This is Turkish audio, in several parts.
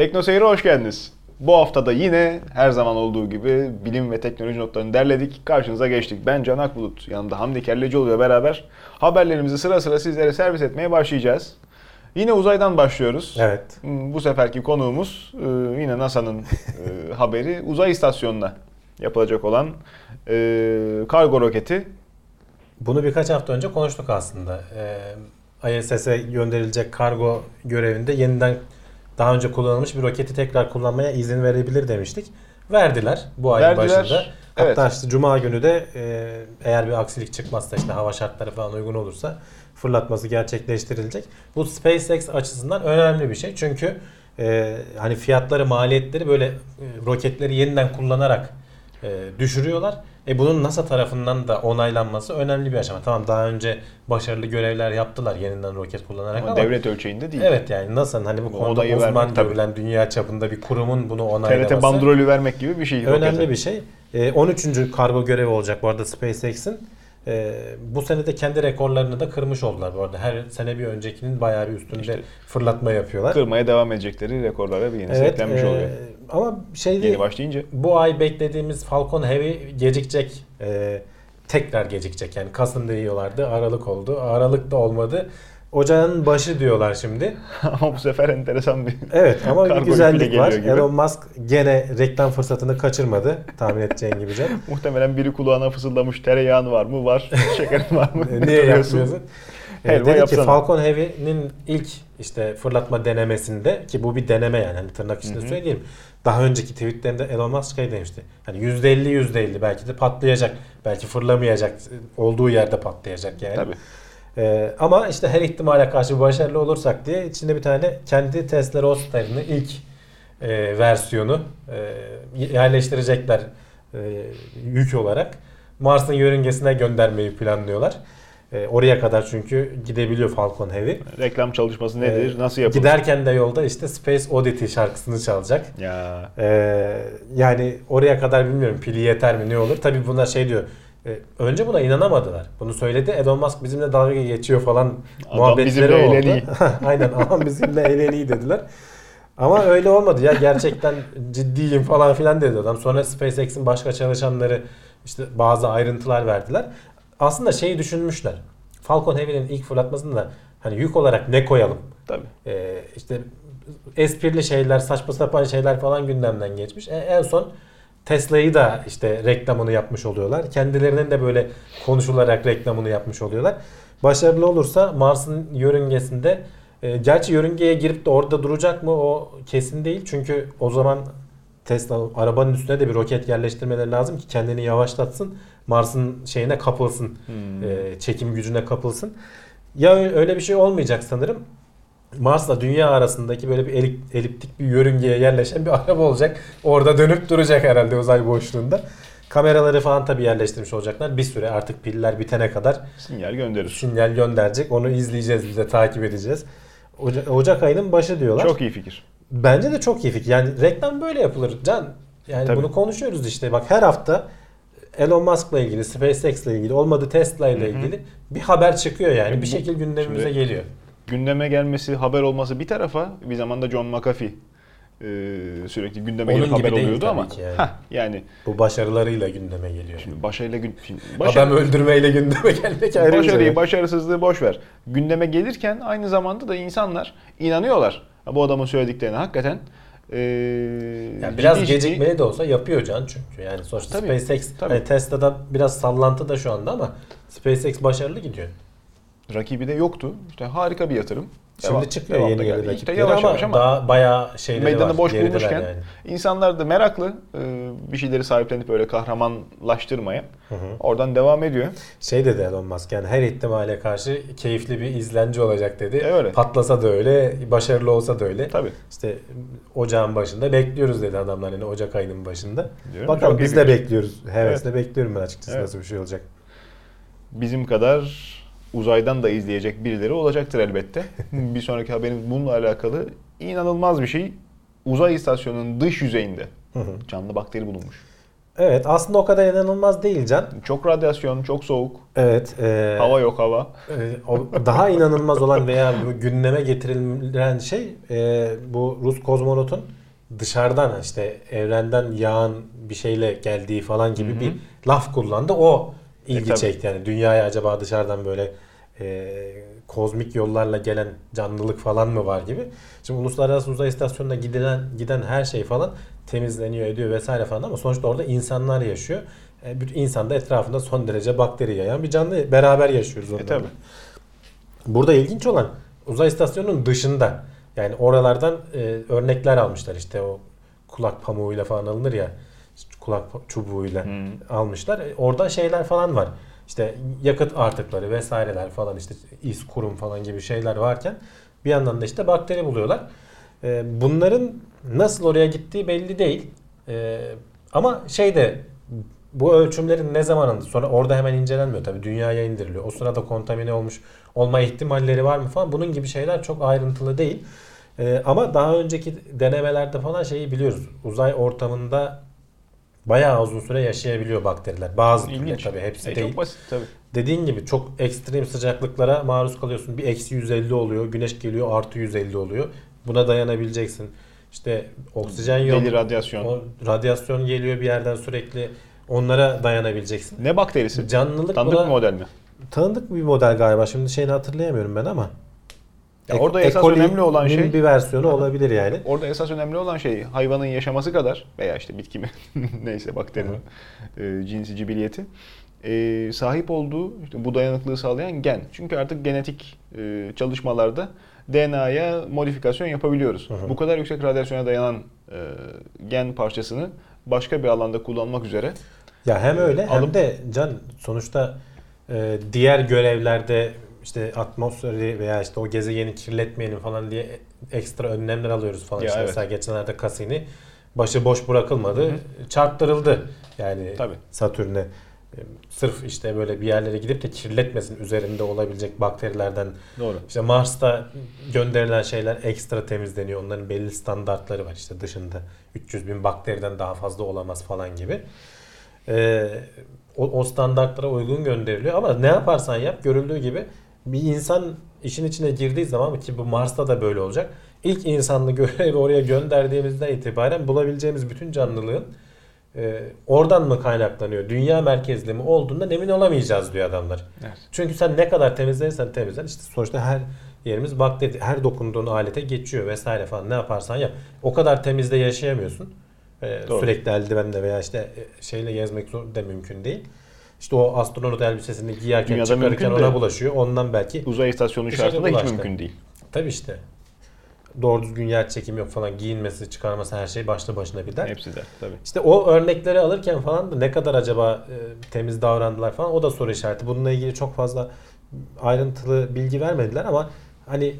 Tekno Seyir'e hoş geldiniz. Bu hafta da yine her zaman olduğu gibi bilim ve teknoloji notlarını derledik. Karşınıza geçtik. Ben Can Akbulut. Yanımda Hamdi Kellecioğlu ile beraber haberlerimizi sıra sıra sizlere servis etmeye başlayacağız. Yine uzaydan başlıyoruz. Evet. Bu seferki konuğumuz e, yine NASA'nın e, haberi uzay istasyonuna yapılacak olan e, kargo roketi. Bunu birkaç hafta önce konuştuk aslında. ISS'e gönderilecek kargo görevinde yeniden daha önce kullanılmış bir roketi tekrar kullanmaya izin verebilir demiştik. Verdiler bu ayın Verdiler, başında. Hatta evet. işte Cuma günü de e, eğer bir aksilik çıkmazsa işte hava şartları falan uygun olursa fırlatması gerçekleştirilecek. Bu SpaceX açısından önemli bir şey. Çünkü e, hani fiyatları, maliyetleri böyle e, roketleri yeniden kullanarak e, düşürüyorlar. E bunun NASA tarafından da onaylanması önemli bir aşama. Tamam daha önce başarılı görevler yaptılar yeniden roket kullanarak Ama ama, devlet ölçeğinde değil. evet yani NASA'nın hani bu konuda onayı uzman vermek tabii. görülen dünya çapında bir kurumun bunu onaylaması TRT bandrolü vermek gibi bir şey. önemli rokete. bir şey. E, 13. kargo görevi olacak bu arada SpaceX'in. E, bu sene de kendi rekorlarını da kırmış oldular bu arada. Her sene bir öncekinin bayağı bir üstünde İşte fırlatma yapıyorlar. Kırmaya devam edecekleri rekorlara bir yenisi eklenmiş e, oluyor. Ama şeydi Yeni başlayınca. bu ay beklediğimiz Falcon Heavy gecikecek. Ee, tekrar gecikecek. Yani Kasım'da yiyorlardı. Aralık oldu. Aralık da olmadı. Ocağın başı diyorlar şimdi. Ama bu sefer enteresan bir Evet ama bir güzellik var. gibi. Elon Musk gene reklam fırsatını kaçırmadı. Tahmin edeceğin gibi. Muhtemelen biri kulağına fısıldamış tereyağın var mı? Var. Şekerin var mı? E, Niye yapmıyorsun? Ee, Helva dedi ki yapsana. Falcon Heavy'nin ilk işte fırlatma denemesinde ki bu bir deneme yani hani tırnak içinde Hı hı. söyleyeyim. Daha önceki tweetlerinde Elon Musk şey demişti. Hani %50 %50 belki de patlayacak. Belki fırlamayacak. Olduğu yerde patlayacak yani. Tabii. Ee, ama işte her ihtimale karşı başarılı olursak diye içinde bir tane kendi Tesla Roadster'ını ilk e, versiyonu e, yerleştirecekler e, yük olarak. Mars'ın yörüngesine göndermeyi planlıyorlar. E, oraya kadar çünkü gidebiliyor Falcon Heavy. Reklam çalışması nedir? Ee, Nasıl yapılır? Giderken de yolda işte Space Oddity şarkısını çalacak. Ya Ee, yani oraya kadar bilmiyorum pili yeter mi ne olur. Tabii bunlar şey diyor. E, önce buna inanamadılar. Bunu söyledi. Elon Musk bizimle dalga geçiyor falan Adam muhabbetleri bizimle oldu. eğleniyor. Aynen adam bizimle eğleniyor dediler. Ama öyle olmadı ya gerçekten ciddiyim falan filan dedi adam. Sonra SpaceX'in başka çalışanları işte bazı ayrıntılar verdiler. Aslında şeyi düşünmüşler. Falcon Heavy'nin ilk fırlatmasında hani yük olarak ne koyalım? tabii. Ee, işte esprili şeyler, saçma sapan şeyler falan gündemden geçmiş. E, en son Tesla'yı da işte reklamını yapmış oluyorlar. Kendilerinin de böyle konuşularak reklamını yapmış oluyorlar. Başarılı olursa Mars'ın yörüngesinde e, gerçi yörüngeye girip de orada duracak mı o kesin değil. Çünkü o zaman Tesla arabanın üstüne de bir roket yerleştirmeleri lazım ki kendini yavaşlatsın. Mars'ın şeyine kapılsın. Hmm. e, çekim gücüne kapılsın. Ya öyle bir şey olmayacak sanırım. Mars'la Dünya arasındaki böyle bir elip- eliptik bir yörüngeye yerleşen bir araba olacak. Orada dönüp duracak herhalde uzay boşluğunda. Kameraları falan tabii yerleştirmiş olacaklar. Bir süre artık piller bitene kadar Sinyal gönderir. sinyal gönderecek. Onu izleyeceğiz biz de takip edeceğiz. Oca- Ocak ayının başı diyorlar. Çok iyi fikir. Bence de çok iyi fikir. Yani reklam böyle yapılır. Can yani Tabii. bunu konuşuyoruz işte. Bak her hafta Elon Musk'la ilgili, SpaceX'le ilgili, olmadı Tesla ile Hı hı. ilgili bir haber çıkıyor yani. E bir bu- şekilde gündemimize şimdi- geliyor. Gündeme gelmesi, haber olması bir tarafa bir zamanda John McAfee e, sürekli gündeme Onun gelip haber değil oluyordu ama yani. heh, yani Bu başarılarıyla gündeme geliyor. şimdi başarıyla gün şimdi Adam başarı, öldürmeyle gündeme gelmek ayrı başarıyı, şey. başarısızlığı boş ver. Gündeme gelirken aynı zamanda da insanlar inanıyorlar. Bu adamın söylediklerine hakikaten e, Yani biraz ciddi gecikmeli de olsa yapıyor Can çünkü. Yani sonuçta Tabii, SpaceX tabii. hani Tesla'da biraz sallantı da şu anda ama SpaceX başarılı gidiyor. Rakibi de yoktu. İşte harika bir yatırım. Şimdi Devam- devamda yeni geldi. yeni İşte rakipleri yavaş ama, yavaş ama daha bayağı şeyleri meydanı var. boş bulmuşken yani. insanlar da meraklı e, bir şeyleri sahiplenip böyle kahramanlaştırmaya Hı hı. oradan devam ediyor. Şey dedi Elon Musk yani her ihtimale karşı keyifli bir izlenci olacak dedi. E, öyle. Patlasa da öyle, başarılı olsa da öyle. Tabii. İşte ocağın başında bekliyoruz dedi adamlar yani Ocak ayının başında. Diyorum, Bakalım biz de bekliyoruz. Hevesle bekliyorum ben açıkçası Evet. nasıl bir şey olacak. Bizim kadar uzaydan da izleyecek birileri olacaktır elbette. bir sonraki haberimiz bununla alakalı inanılmaz bir şey. Uzay istasyonunun dış yüzeyinde canlı bakteri bulunmuş. Evet aslında o kadar inanılmaz değil Can. Çok radyasyon, çok soğuk. Evet. e, Hava yok hava. e, daha inanılmaz olan veya gündeme getirilen şey e, bu Rus kozmonotun dışarıdan işte evrenden yağan bir şeyle geldiği falan gibi Hı hı. bir laf kullandı. O ilgi E, tabii. çekti yani dünyaya acaba dışarıdan böyle e, kozmik yollarla gelen canlılık falan mı var gibi. Şimdi uluslararası uzay istasyonuna gidilen giden her şey falan temizleniyor ediyor vesaire falan ama sonuçta orada insanlar yaşıyor. E, bütün insan da etrafında son derece bakteri yayan bir canlı beraber yaşıyoruz E onlarla. tabi. Burada ilginç olan uzay istasyonunun dışında yani oralardan e, örnekler almışlar işte o kulak pamuğuyla falan alınır ya kulak çubuğuyla Hı. almışlar. E, Orada şeyler falan var. İşte yakıt artıkları vesaireler falan işte iz kurum falan gibi şeyler varken bir yandan da işte bakteri buluyorlar. E, bunların nasıl oraya gittiği belli değil. E, ama şey de bu ölçümlerin ne zaman alındı? Sonra orada hemen incelenmiyor tabii. Dünyaya indiriliyor. O sırada kontamine olmuş olma ihtimalleri var mı falan. Bunun gibi şeyler çok ayrıntılı değil. Ee, ama daha önceki denemelerde falan şeyi biliyoruz. Uzay ortamında bayağı uzun süre yaşayabiliyor bakteriler. Bazı İlginç. tabii hepsi E, değil. çok basit tabi. Dediğin gibi çok ekstrem sıcaklıklara maruz kalıyorsun. Bir eksi 150 oluyor. Güneş geliyor artı 150 oluyor. Buna dayanabileceksin. İşte oksijen yok. Deli radyasyon. O radyasyon geliyor bir yerden sürekli. Onlara dayanabileceksin. Ne bakterisi? Canlılık Tanıdık buna bir model mi? tanıdık bir model galiba. Şimdi şeyini hatırlayamıyorum ben ama. Ya Ek- orada esas önemli olan şey bir versiyonu olabilir yani. Orada esas önemli olan şey hayvanın yaşaması kadar veya işte bitki mi neyse bakterinin e, cinsi cibiliyeti e, sahip olduğu işte bu dayanıklığı sağlayan gen. Çünkü artık genetik e, çalışmalarda DNA'ya modifikasyon yapabiliyoruz. Hı hı. Bu kadar yüksek radyasyona dayanan e, gen parçasını başka bir alanda kullanmak üzere Ya hem öyle hem Alıp- de can sonuçta e, diğer görevlerde işte atmosferi veya işte o gezegeni kirletmeyelim falan diye ekstra önlemler alıyoruz falan. Ya işte evet. Mesela geçenlerde Cassini başı boş bırakılmadı. Çarptırıldı yani Tabii. Satürn'e. Sırf işte böyle bir yerlere gidip de kirletmesin üzerinde olabilecek bakterilerden doğru. İşte Mars'ta gönderilen şeyler ekstra temizleniyor. Onların belli standartları var işte dışında. 300 bin bakteriden daha fazla olamaz falan gibi. Ee, o, o standartlara uygun gönderiliyor. Ama ne yaparsan yap görüldüğü gibi bir insan işin içine girdiği zaman ki bu Mars'ta da böyle olacak. İlk insanlı görevi oraya gönderdiğimizden itibaren bulabileceğimiz bütün canlılığın e, oradan mı kaynaklanıyor? Dünya merkezli mi olduğundan emin olamayacağız diyor adamlar. Evet. Çünkü sen ne kadar temizlersen temizlen işte sonuçta her yerimiz bakteri, her dokunduğun alete geçiyor vesaire falan ne yaparsan yap. O kadar temizde yaşayamıyorsun. Ee, sürekli eldivenle veya işte e, şeyle gezmek da mümkün değil. İşte o astronot elbisesini giyerken Dünyada çıkarırken ona de- bulaşıyor. Ondan belki Uzay istasyonu şartında hiç mümkün değil. tabii işte doğru düzgün yer çekimi yok falan giyinmesi çıkarması her şey başlı başına bir dert. Hepsi de tabii. İşte o örnekleri alırken falan da ne kadar acaba e, temiz davrandılar falan o da soru işareti. Bununla ilgili çok fazla ayrıntılı bilgi vermediler ama hani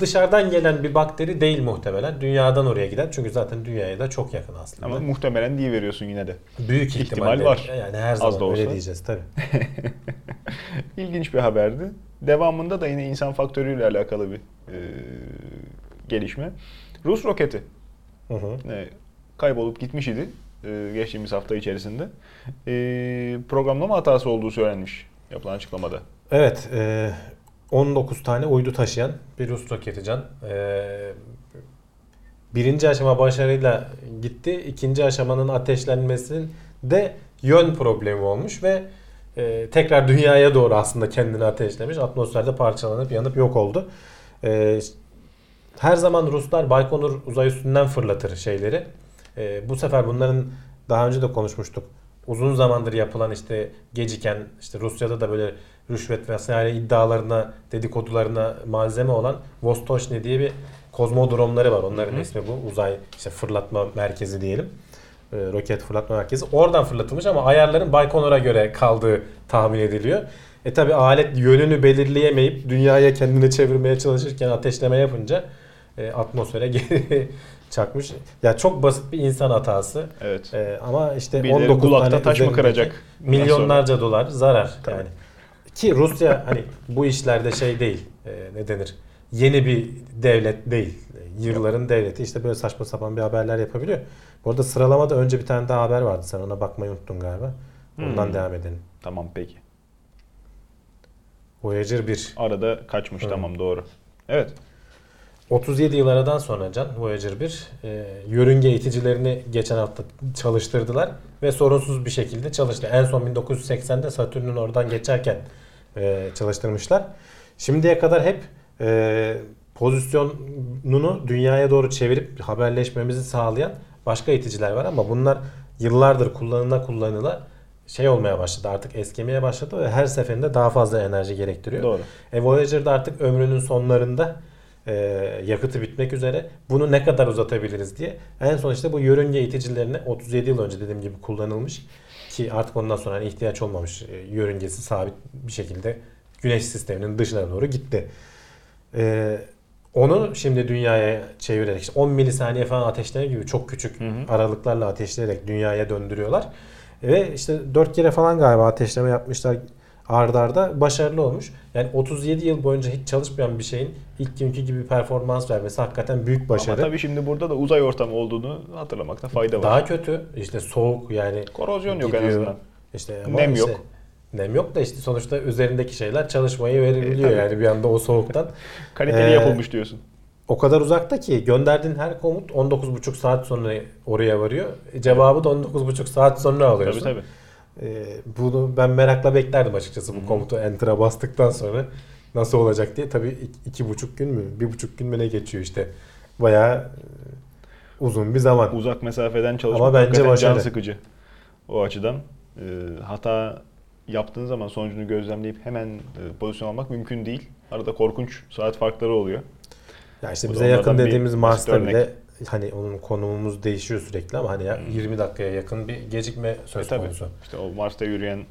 dışarıdan gelen bir bakteri değil muhtemelen. Dünyadan oraya giden. Çünkü zaten dünyaya da çok yakın aslında. Ama muhtemelen diye veriyorsun yine de. Büyük ihtimal ihtimalle. var. Yani her Az zaman da olsa. öyle diyeceğiz tabii. İlginç bir haberdi. Devamında da yine insan faktörüyle alakalı bir e, gelişme. Rus roketi Hı hı. e, kaybolup gitmiş idi e, geçtiğimiz hafta içerisinde. E, programlama hatası olduğu söylenmiş yapılan açıklamada. Evet. e, 19 tane uydu taşıyan bir Rus roketi can. E, birinci aşama başarıyla gitti. İkinci aşamanın ateşlenmesinin de yön problemi olmuş ve e, tekrar dünyaya doğru aslında kendini ateşlemiş. Atmosferde parçalanıp yanıp yok oldu. E, her zaman Ruslar Baykonur uzay üstünden fırlatır şeyleri. E, bu sefer bunların daha önce de konuşmuştuk. Uzun zamandır yapılan işte geciken işte Rusya'da da böyle rüşvet vesaire iddialarına, dedikodularına malzeme olan Vostochny diye bir kozmodromları var. Onların Hı ismi bu. Uzay işte fırlatma merkezi diyelim. E, roket fırlatma merkezi. Oradan fırlatılmış ama ayarların Baykonur'a göre kaldığı tahmin ediliyor. E tabi alet yönünü belirleyemeyip dünyaya kendini çevirmeye çalışırken ateşleme yapınca e, atmosfere geri çakmış. Ya çok basit bir insan hatası. Evet. E, ama işte Bir de 19 kulakta tane taş mı kıracak? Milyonlarca dolar zarar Tabii. yani. Ki Rusya hani bu işlerde şey değil. e, ne denir? yeni bir devlet değil. Yılların devleti işte böyle saçma sapan bir haberler yapabiliyor. Bu arada sıralamada önce bir tane daha haber vardı. Sen ona bakmayı unuttun galiba. Ondan Hmm. devam edelim. Tamam peki. Voyager 1. Arada kaçmış Hı. tamam doğru. Evet. 37 yıl aradan sonra Can Voyager 1 e, yörünge iticilerini geçen hafta çalıştırdılar ve sorunsuz bir şekilde çalıştı. En son 1980'de Satürn'ün oradan geçerken e, çalıştırmışlar. Şimdiye kadar hep e, pozisyonunu dünyaya doğru çevirip haberleşmemizi sağlayan başka iticiler var ama bunlar yıllardır kullanıla kullanıla şey olmaya başladı artık eskimeye başladı ve her seferinde daha fazla enerji gerektiriyor. Doğru. E, Voyager'da artık ömrünün sonlarında e, yakıtı bitmek üzere. Bunu ne kadar uzatabiliriz diye. En son işte bu yörünge iticilerine 37 yıl önce dediğim gibi kullanılmış ki artık ondan sonra hani ihtiyaç olmamış e, yörüngesi sabit bir şekilde güneş sisteminin dışına doğru gitti. E, onu şimdi dünyaya çevirerek işte 10 milisaniye falan ateşleme gibi çok küçük Hı hı. aralıklarla ateşleyerek dünyaya döndürüyorlar. Ve işte 4 kere falan galiba ateşleme yapmışlar ardarda arda başarılı olmuş. Yani 37 yıl boyunca hiç çalışmayan bir şeyin ilk günkü gibi performans vermesi hakikaten büyük başarı. Ama tabii şimdi burada da uzay ortamı olduğunu hatırlamakta fayda var. Daha kötü işte soğuk yani Korozyon yok en gidiyor. azından. İşte Nem işte- yok. Nem yok da işte sonuçta üzerindeki şeyler çalışmayı verebiliyor E, tabii. yani bir anda o soğuktan. Kaliteli Ee, yapılmış diyorsun. O kadar uzakta ki gönderdiğin her komut 19,5 saat sonra oraya varıyor. Cevabı da 19,5 saat sonra Tabii alıyorsun. tabii. Ee, bunu ben merakla beklerdim açıkçası bu komutu enter'a bastıktan sonra nasıl olacak diye. Tabii iki, iki buçuk gün mü, bir buçuk gün mü ne geçiyor işte. Bayağı e, uzun bir zaman. Uzak mesafeden çalışmak Ama bence hakikaten can başarı. sıkıcı. O açıdan. Ee, hata yaptığın zaman sonucunu gözlemleyip hemen e, pozisyon almak mümkün değil. Arada korkunç saat farkları oluyor. Ya işte Bu bize yakın dediğimiz Mars'ta bile hani onun konumumuz değişiyor sürekli ama hani ya Hmm. 20 dakikaya yakın bir gecikme söz E tabii. konusu. İşte o Mars'ta yürüyen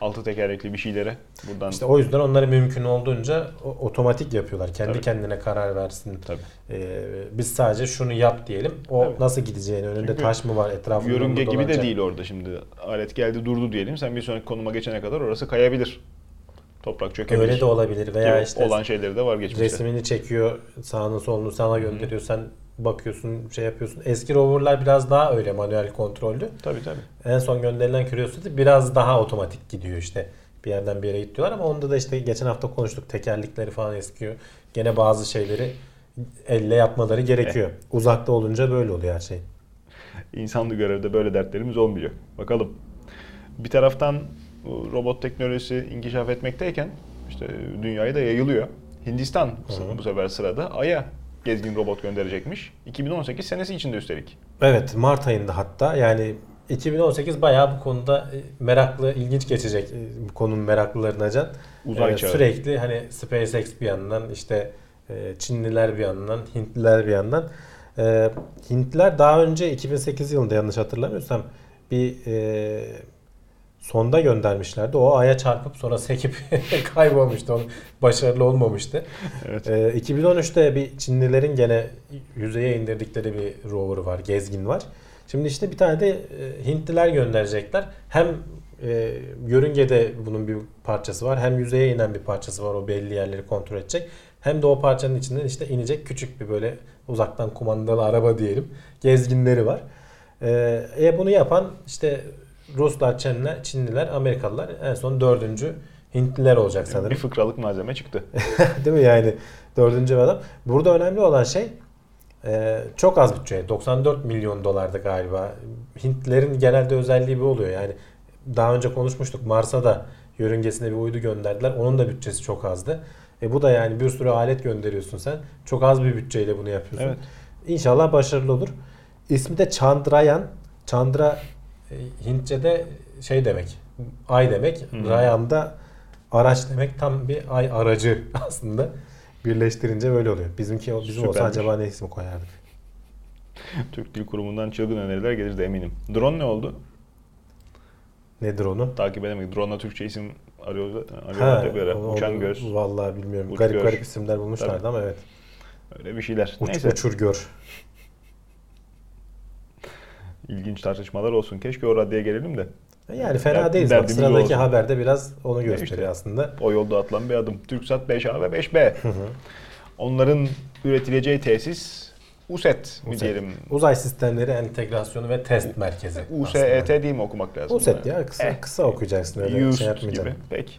altı tekerlekli bir şeylere buradan İşte o yüzden onları mümkün olduğunca otomatik yapıyorlar. Kendi Tabii. kendine karar versin. tabii. Ee, biz sadece şunu yap diyelim. O Tabii. nasıl gideceğini, önünde Çünkü taş mı var, etrafında mı Yörünge gibi de değil orada şimdi. Alet geldi durdu diyelim. Sen bir sonraki konuma geçene kadar orası kayabilir. Toprak çökebilir. Öyle de olabilir veya işte olan şeyleri de var geçmişte. resmini çekiyor, sağını solunu sana gönderiyor. Sen bakıyorsun, şey yapıyorsun. Eski roverlar biraz daha öyle manuel kontrollü. Tabii tabii. En son gönderilen Curiosity biraz daha otomatik gidiyor işte. Bir yerden bir yere gidiyorlar ama onda da işte geçen hafta konuştuk tekerlekleri falan eskiyor. Gene bazı şeyleri elle yapmaları gerekiyor. Uzakta olunca böyle oluyor her şey. İnsanlı görevde böyle dertlerimiz olmuyor. Bakalım. Bir taraftan robot teknolojisi inkişaf etmekteyken işte dünyaya da yayılıyor. Hindistan Hı. bu sefer sırada Ay'a gezgin robot gönderecekmiş. 2018 senesi içinde üstelik. Evet Mart ayında hatta yani 2018 bayağı bu konuda e, meraklı, ilginç geçecek e, bu konunun meraklılarına can. Uzay Ee, çağı. Sürekli hani SpaceX bir yandan işte e, Çinliler bir yandan, Hintliler bir yandan. Ee, Hintliler daha önce 2008 yılında yanlış hatırlamıyorsam bir e, sonda göndermişlerdi. O aya çarpıp sonra sekip kaybolmuştu. Onun başarılı olmamıştı. Evet. Ee, 2013'te bir Çinlilerin gene yüzeye indirdikleri bir rover var, gezgin var. Şimdi işte bir tane de e, Hintliler gönderecekler. Hem e, yörüngede bunun bir parçası var, hem yüzeye inen bir parçası var. O belli yerleri kontrol edecek. Hem de o parçanın içinden işte inecek küçük bir böyle uzaktan kumandalı araba diyelim. Gezginleri var. Ee, e, bunu yapan işte Ruslar, Çinliler, Çinliler, Amerikalılar en son dördüncü Hintliler olacak sanırım. Bir fıkralık malzeme çıktı. Değil mi yani dördüncü adam. Burada önemli olan şey e, çok az bütçe. 94 milyon dolardı galiba. Hintlilerin genelde özelliği bu oluyor. Yani daha önce konuşmuştuk. Mars'a da yörüngesine bir uydu gönderdiler. Onun da bütçesi çok azdı. E bu da yani bir sürü alet gönderiyorsun sen. Çok az bir bütçeyle bunu yapıyorsun. Evet. İnşallah başarılı olur. İsmi de Chandrayaan. Chandra Hintçe'de şey demek. Ay demek. Hı. Rayan da araç demek. Tam bir ay aracı aslında. Birleştirince böyle oluyor. Bizimki bizim olsa Süpermiş. acaba ne ismi koyardık? Türk Dil Kurumu'ndan çılgın öneriler gelir de eminim. Drone ne oldu? Nedir onu? Takip edemedik. Drone'la Türkçe isim arıyorlar da böyle. onu- Uçan göz. Vallahi bilmiyorum. Uç garip gör. garip isimler bulmuşlardı Tabii. ama evet. Öyle bir şeyler. Uç, Neyse. uçur gör. İlginç tartışmalar olsun. Keşke o raddeye gelelim de. Yani fena Dert- değiliz. Bak, sıradaki olsun. haberde biraz onu gösteriyor işte. aslında. O yolda atılan bir adım. TürkSat 5A ve 5B. Hı hı. Onların üretileceği tesis USET mi USET. diyelim? Uzay Sistemleri Entegrasyonu ve Test Merkezi. USET mi okumak lazım? USET ya kısa, Eh, kısa okuyacaksın öyle used şey yapmayacaksın. gibi. Peki.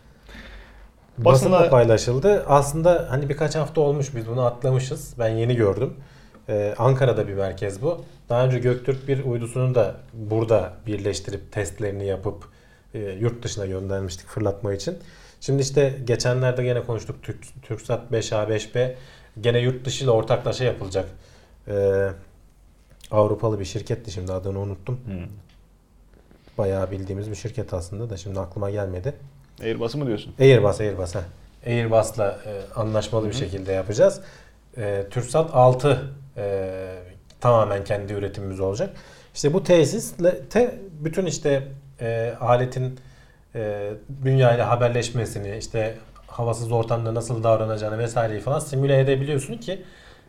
Basında Basına- paylaşıldı. Aslında hani birkaç hafta olmuş biz bunu atlamışız. Ben yeni gördüm. Ee, Ankara'da bir merkez bu. Daha önce Göktürk bir uydusunu da burada birleştirip testlerini yapıp e, yurt dışına göndermiştik fırlatma için. Şimdi işte geçenlerde gene konuştuk Türk, TürkSat 5A 5B gene yurt dışı ile ortaklaşa yapılacak. Ee, Avrupalı bir şirketti şimdi adını unuttum. Hmm. Bayağı bildiğimiz bir şirket aslında da şimdi aklıma gelmedi. Airbus'u mu diyorsun? Airbus, Airbus. ha. Airbus'la e, anlaşmalı bir şekilde yapacağız. E, TürkSat 6 e, tamamen kendi üretimimiz olacak. İşte bu tesisle te, bütün işte e, aletin e, dünyayla haberleşmesini, işte havasız ortamda nasıl davranacağını vesaireyi falan simüle edebiliyorsun ki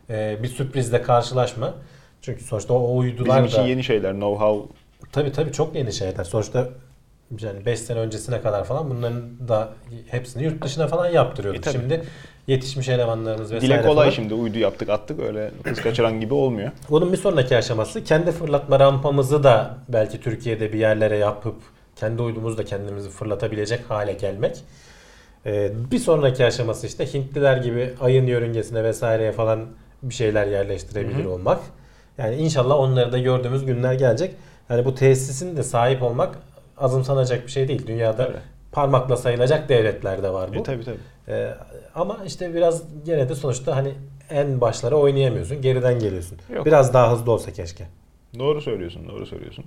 e, bir sürprizle karşılaşma. Çünkü sonuçta o, uydular Bizim da... için yeni şeyler, know-how. Tabii tabii çok yeni şeyler. Sonuçta yani 5 sene öncesine kadar falan bunların da hepsini yurt dışına falan yaptırıyorduk. E, tabii. Şimdi yetişmiş elemanlarımız vesaire Dile kolay falan. şimdi uydu yaptık attık öyle kız kaçıran gibi olmuyor. Bunun bir sonraki aşaması kendi fırlatma rampamızı da belki Türkiye'de bir yerlere yapıp kendi uydumuzu da kendimizi fırlatabilecek hale gelmek. Ee, bir sonraki aşaması işte Hintliler gibi ayın yörüngesine vesaireye falan bir şeyler yerleştirebilir Hı hı. olmak. Yani inşallah onları da gördüğümüz günler gelecek. Yani bu tesisin de sahip olmak azımsanacak bir şey değil. Dünyada Öyle. parmakla sayılacak devletlerde var bu. E tabi tabi. Ee, ama işte biraz gene de sonuçta hani en başlara oynayamıyorsun. Geriden geliyorsun. Yok. Biraz daha hızlı olsa keşke. Doğru söylüyorsun, doğru söylüyorsun.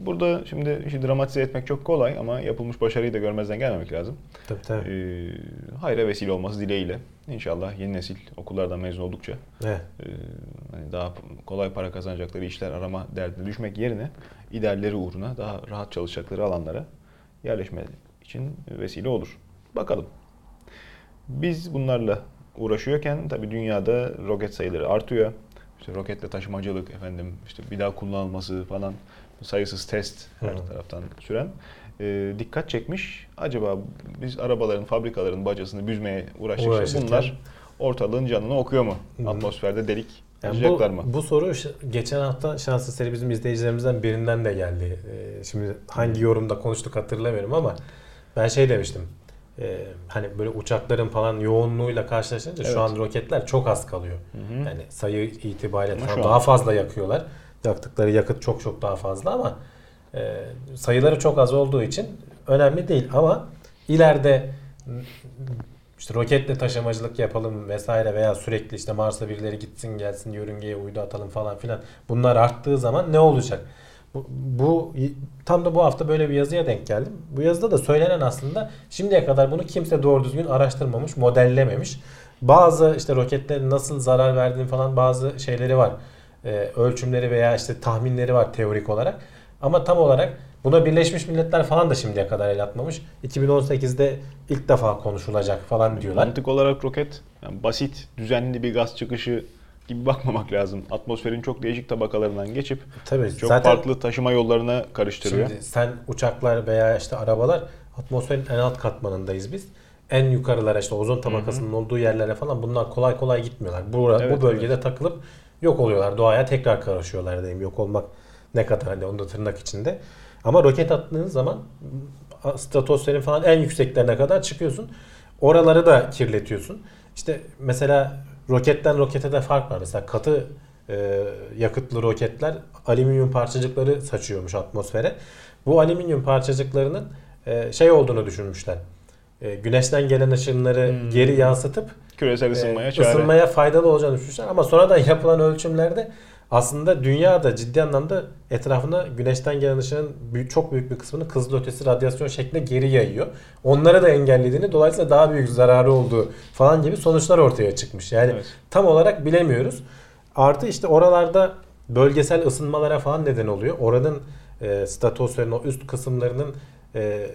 Burada şimdi işi dramatize etmek çok kolay ama yapılmış başarıyı da görmezden gelmemek lazım. Tabii tabii. Ee, hayra vesile olması dileğiyle. İnşallah yeni nesil okullardan mezun oldukça Evet. e, hani daha kolay para kazanacakları işler arama derdine düşmek yerine idealleri uğruna daha rahat çalışacakları alanlara yerleşme için vesile olur. Bakalım. Biz bunlarla uğraşıyorken tabii dünyada roket sayıları artıyor. İşte roketle taşımacılık efendim işte bir daha kullanılması falan sayısız test her Hı. taraftan süren e, dikkat çekmiş. Acaba biz arabaların fabrikaların bacasını büzmeye uğraştıkça bunlar ortalığın canını okuyor mu? Hı. Atmosferde delik Yani bu, mı? bu soru geçen hafta şanslı seri bizim izleyicilerimizden birinden de geldi. Ee, şimdi hangi yorumda konuştuk hatırlamıyorum ama ben şey demiştim. Ee, hani böyle uçakların falan yoğunluğuyla karşılaşınca Evet. şu an roketler çok az kalıyor. Hı hı. Yani sayı itibariyle Ama an- daha fazla yakıyorlar. Yaktıkları yakıt çok çok daha fazla ama e, sayıları çok az olduğu için önemli değil ama ileride işte roketle taşımacılık yapalım vesaire veya sürekli işte Mars'a birileri gitsin gelsin yörüngeye uydu atalım falan filan bunlar arttığı zaman ne olacak? Bu, bu tam da bu hafta böyle bir yazıya denk geldim. Bu yazıda da söylenen aslında şimdiye kadar bunu kimse doğru düzgün araştırmamış, modellememiş. Bazı işte roketlerin nasıl zarar verdiğini falan bazı şeyleri var. Ee, ölçümleri veya işte tahminleri var teorik olarak. Ama tam olarak buna Birleşmiş Milletler falan da şimdiye kadar el atmamış. 2018'de ilk defa konuşulacak falan diyorlar. Mantık olarak roket yani basit, düzenli bir gaz çıkışı gibi bakmamak lazım. Atmosferin çok değişik tabakalarından geçip Tabii çok zaten farklı taşıma yollarına karıştırıyor. Şimdi sen uçaklar veya işte arabalar atmosferin en alt katmanındayız biz. En yukarılara işte ozon tabakasının olduğu yerlere falan bunlar kolay kolay gitmiyorlar. Bu, Evet, bu bölgede takılıp yok oluyorlar. Doğaya tekrar karışıyorlar diyeyim. Yok olmak ne kadar hani onu da tırnak içinde. Ama roket attığın zaman stratosferin falan en yükseklerine kadar çıkıyorsun. Oraları da kirletiyorsun. İşte mesela roketten rokete de fark var. Mesela katı e, yakıtlı roketler alüminyum parçacıkları saçıyormuş atmosfere. Bu alüminyum parçacıklarının e, şey olduğunu düşünmüşler. E, güneşten gelen ışınları Hmm. geri yansıtıp Küresel ısınmaya e, ısınmaya faydalı olacağını düşünmüşler. Ama sonradan yapılan ölçümlerde aslında dünyada ciddi anlamda etrafına güneşten gelen ışığın büyük, çok büyük bir kısmını kızılötesi radyasyon şeklinde geri yayıyor. Onları da engellediğini dolayısıyla daha büyük zararı olduğu falan gibi sonuçlar ortaya çıkmış. Yani Evet. tam olarak bilemiyoruz. Artı işte oralarda bölgesel ısınmalara falan neden oluyor. Oranın e, stratosferin o üst kısımlarının e,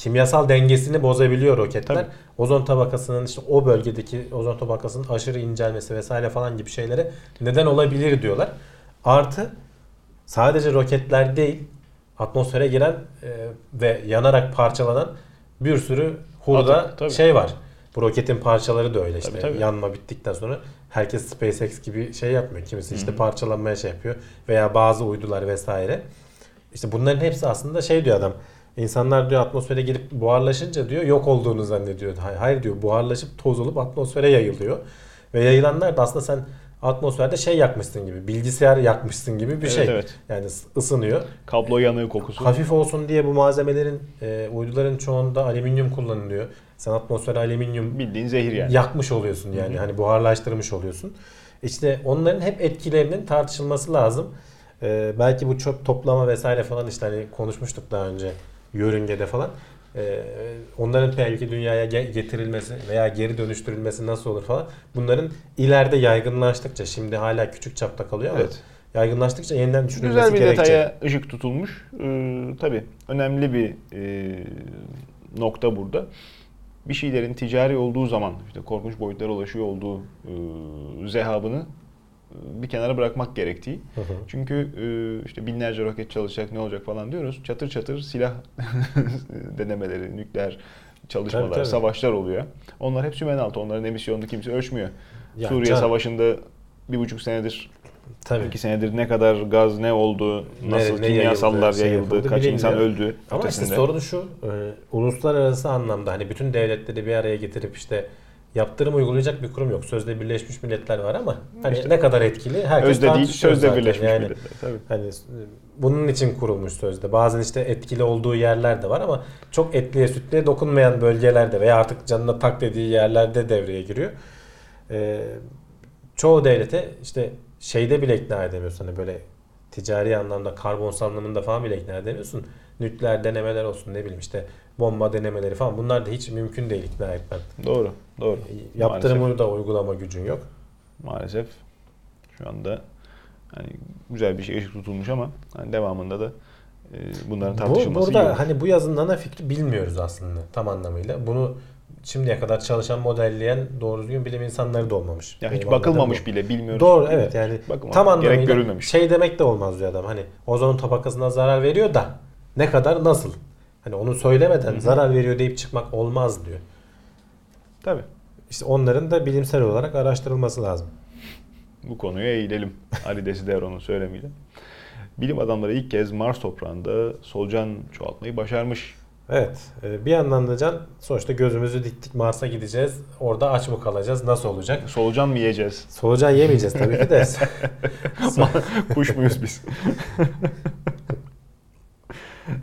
kimyasal dengesini bozabiliyor roketler. Tabii. Ozon tabakasının işte o bölgedeki ozon tabakasının aşırı incelmesi vesaire falan gibi şeylere neden olabilir diyorlar. Artı sadece roketler değil atmosfere giren e, ve yanarak parçalanan bir sürü hurda Atık, tabii. şey var. Bu roketin parçaları da öyle işte. Tabii, tabii. Yanma bittikten sonra herkes SpaceX gibi şey yapmıyor. Kimisi işte parçalanmaya şey yapıyor. Veya bazı uydular vesaire. İşte bunların hepsi aslında şey diyor adam. İnsanlar diyor atmosfere girip buharlaşınca diyor yok olduğunu zannediyor. Hayır, hayır diyor buharlaşıp toz olup atmosfere yayılıyor. Ve yayılanlar da aslında sen atmosferde şey yakmışsın gibi. Bilgisayar yakmışsın gibi bir Evet, şey. evet. Yani ısınıyor. Kablo yanığı kokusu. Hafif olsun diye bu malzemelerin e, uyduların çoğunda alüminyum kullanılıyor. Sen atmosfere alüminyum Bildiğin zehir yani. yakmış oluyorsun yani. Hani buharlaştırmış oluyorsun. İşte onların hep etkilerinin tartışılması lazım. Ee, belki bu çöp toplama vesaire falan işte hani konuşmuştuk daha önce yörüngede falan. Ee, onların belki dünyaya ge- getirilmesi veya geri dönüştürülmesi nasıl olur falan. Bunların ileride yaygınlaştıkça şimdi hala küçük çapta kalıyor ama Evet. yaygınlaştıkça yeniden düşünülmesi Güzel bir gerekecek. detaya ışık tutulmuş. Ee, tabii önemli bir e, nokta burada. Bir şeylerin ticari olduğu zaman işte korkunç boyutlara ulaşıyor olduğu e, zehabını bir kenara bırakmak gerektiği. Hı hı. Çünkü e, işte binlerce roket çalışacak ne olacak falan diyoruz. Çatır çatır silah denemeleri, nükleer çalışmalar, Tabii, tabii. savaşlar oluyor. Onlar hep sümen altı. Onların emisyonunu kimse ölçmüyor. Ya Suriye can- Savaşı'nda bir buçuk senedir Tabii. İki senedir ne kadar gaz ne oldu, nasıl ne kimyasallar yayıldı, şey yapıldı kaç insan öldü. Ama ötesinde. işte sorun şu, e, uluslararası anlamda hani bütün devletleri bir araya getirip işte yaptırım uygulayacak bir kurum yok. Sözde Birleşmiş Milletler var ama hani İşte. ne kadar etkili herkes Özde değil, sözde zaten. Birleşmiş yani, Milletler. Tabii. Hani e, bunun için kurulmuş sözde. Bazen işte etkili olduğu yerler de var ama çok etliye sütlüye dokunmayan bölgelerde veya artık canına tak dediği yerlerde devreye giriyor. Ee, çoğu devlete işte şeyde bile ikna edemiyorsun. Hani böyle ticari anlamda karbon salınımında falan bile ikna edemiyorsun. Nükleer denemeler olsun ne bileyim işte bomba denemeleri falan bunlar da hiç mümkün değil ikna etmen. Doğru, doğru. Yaptırımı da uygulama gücün yok. Maalesef, şu anda hani güzel bir şey ışık tutulmuş ama hani devamında da e, bunların Bu, tartışılması iyi burada olur. hani bu yazının ana fikri bilmiyoruz aslında tam anlamıyla. Bunu şimdiye kadar çalışan modelleyen doğru düzgün bilim insanları da olmamış. ya hiç bakılmamış bu. bile bilmiyoruz. Doğru evet yani Bakılmamış, tam anlamıyla gerek görülmemiş. şey demek de olmaz diyor adam. Hani ozon tabakasına zarar veriyor da ne kadar nasıl? Hani onu söylemeden zarar veriyor deyip çıkmak olmaz diyor. Tabii. İşte onların da bilimsel olarak araştırılması lazım. Bu konuya eğilelim. Ali Desidero'nun söylemiyle. Bilim adamları ilk kez Mars toprağında solucan çoğaltmayı başarmış. Evet. e, Bir yandan da Can sonuçta gözümüzü diktik Mars'a gideceğiz. Orada aç mı kalacağız? Nasıl olacak? Solucan mı yiyeceğiz? Solucan yemeyeceğiz tabii ki de. Kuş muyuz biz?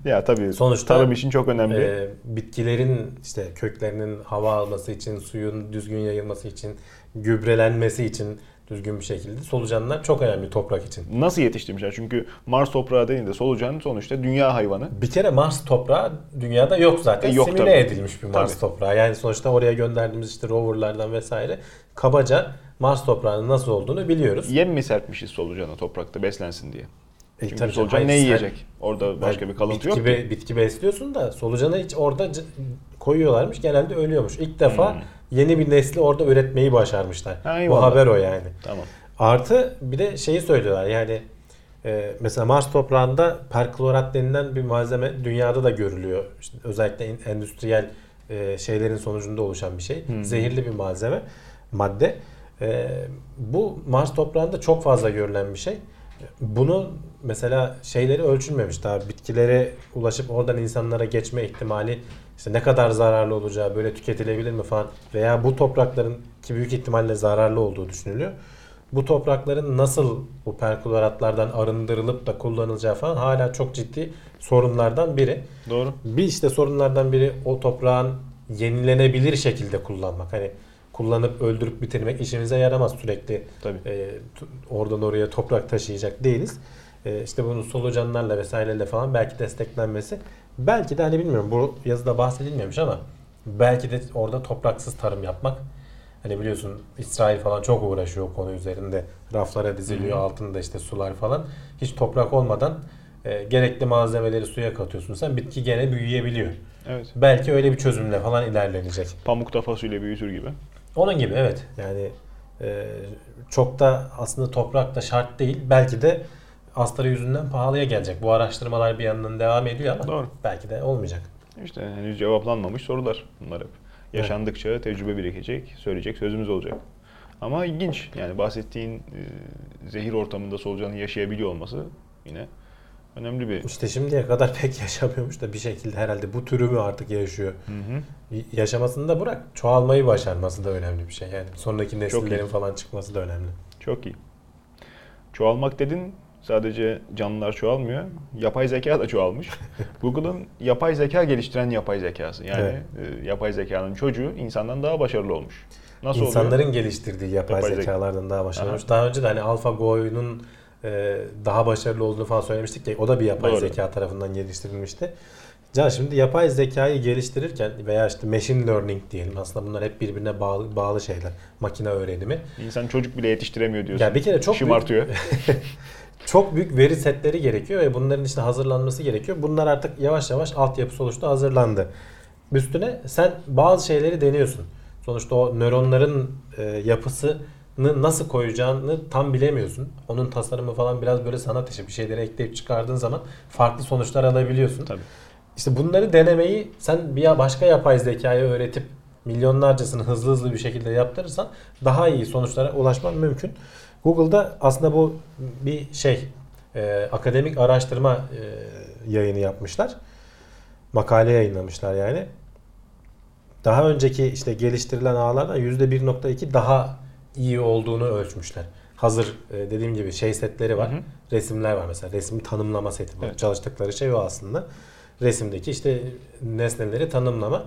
ya tabii Sonuçta, tarım için çok önemli. Ee, bitkilerin işte köklerinin hava alması için, suyun düzgün yayılması için, gübrelenmesi için düzgün bir şekilde solucanlar çok önemli toprak için. Nasıl yetiştirmişler? Çünkü Mars toprağı dediğinde solucan sonuçta dünya hayvanı. Bir kere Mars toprağı dünyada yok zaten. E, yok Simüle tabii. edilmiş bir Mars Tabii. toprağı. Yani sonuçta oraya gönderdiğimiz işte roverlardan vesaire kabaca Mars toprağının nasıl olduğunu biliyoruz. Yem mi serpmişiz solucana toprakta beslensin diye? E, Çünkü tabii solucan canım, ne yiyecek? Orada başka bir kalıntı bitki yok. be- ki. bitki besliyorsun da solucanı hiç orada koyuyorlarmış. Genelde ölüyormuş. İlk defa Hmm. yeni bir nesli orada üretmeyi başarmışlar. Ha, Bu haber o yani. Tamam. Artı bir de şeyi söylüyorlar yani e, mesela Mars toprağında perklorat denilen bir malzeme dünyada da görülüyor. İşte özellikle endüstriyel e, şeylerin sonucunda oluşan bir şey. Hmm. Zehirli bir malzeme, madde. E, bu Mars toprağında çok fazla görülen bir şey. Bunu mesela şeyleri ölçülmemiş daha bitkilere ulaşıp oradan insanlara geçme ihtimali işte ne kadar zararlı olacağı böyle tüketilebilir mi falan veya bu toprakların ki büyük ihtimalle zararlı olduğu düşünülüyor. Bu toprakların nasıl bu perkloratlardan arındırılıp da kullanılacağı falan hala çok ciddi sorunlardan biri. Doğru. Bir işte sorunlardan biri o toprağın yenilenebilir şekilde kullanmak. Hani kullanıp öldürüp bitirmek işimize yaramaz sürekli. Tabii. e, oradan oraya toprak taşıyacak değiliz. E, işte bunun solucanlarla vesaireyle falan belki desteklenmesi. Belki de hani bilmiyorum bu yazıda bahsedilmemiş ama belki de orada topraksız tarım yapmak. Hani biliyorsun İsrail falan çok uğraşıyor o konu üzerinde. Raflara diziliyor altında işte sular falan. Hiç toprak olmadan e, gerekli malzemeleri suya katıyorsun. Sen bitki gene büyüyebiliyor. Evet. Belki öyle bir çözümle falan ilerlenecek. Pamukta fasulye büyütür gibi. Onun gibi evet. Yani e, çok da aslında toprak da şart değil. Belki de astarı yüzünden pahalıya gelecek. Bu araştırmalar bir yandan devam ediyor ama Doğru. belki de olmayacak. İşte henüz cevaplanmamış sorular bunlar hep. Yaşandıkça tecrübe birikecek, söyleyecek sözümüz olacak. Ama ilginç. Yani bahsettiğin e, zehir ortamında solucanın yaşayabiliyor olması yine önemli bir... İşte şimdiye kadar pek yaşamıyormuş da bir şekilde herhalde bu türü mü artık yaşıyor. Hı hı. Yaşamasını da bırak. Çoğalmayı başarması da önemli bir şey. Yani sonraki nesillerin falan çıkması da önemli. Çok iyi. Çoğalmak dedin sadece canlılar çoğalmıyor. Yapay zeka da çoğalmış. Google'ın yapay zeka geliştiren yapay zekası. Yani Evet. e, yapay zekanın çocuğu insandan daha başarılı olmuş. Nasıl İnsanların oluyor? geliştirdiği yapay, Yapay zeka. zekalardan daha başarılı olmuş. Daha önce de hani AlphaGo'nun daha başarılı olduğunu falan söylemiştik ya o da bir yapay Doğru. zeka tarafından geliştirilmişti. Can şimdi yapay zekayı geliştirirken veya işte machine learning diyelim aslında bunlar hep birbirine bağlı bağlı şeyler. Makine öğrenimi. İnsan çocuk bile yetiştiremiyor diyorsun. Ya bir kere çok büyük- Şımartıyor. Çok büyük veri setleri gerekiyor ve bunların işte hazırlanması gerekiyor. Bunlar artık yavaş yavaş altyapısı oluştu, hazırlandı. Üstüne sen bazı şeyleri deniyorsun. Sonuçta o nöronların e, yapısını nasıl koyacağını tam bilemiyorsun. Onun tasarımı falan biraz böyle sanat işi. Bir şeyleri ekleyip çıkardığın zaman farklı sonuçlar alabiliyorsun. Tabii. İşte bunları denemeyi sen bir başka yapay zekaya öğretip milyonlarcasını hızlı hızlı bir şekilde yaptırırsan daha iyi sonuçlara ulaşman mümkün. Google'da aslında bu bir şey e, akademik araştırma e, yayını yapmışlar. Makale yayınlamışlar yani. Daha önceki işte geliştirilen ağlardan %1.2 daha iyi olduğunu ölçmüşler. Hazır e, dediğim gibi şey setleri var. Hı hı. Resimler var mesela. Resim tanımlama seti bu. Evet. Çalıştıkları şey o aslında. Resimdeki işte nesneleri tanımlama.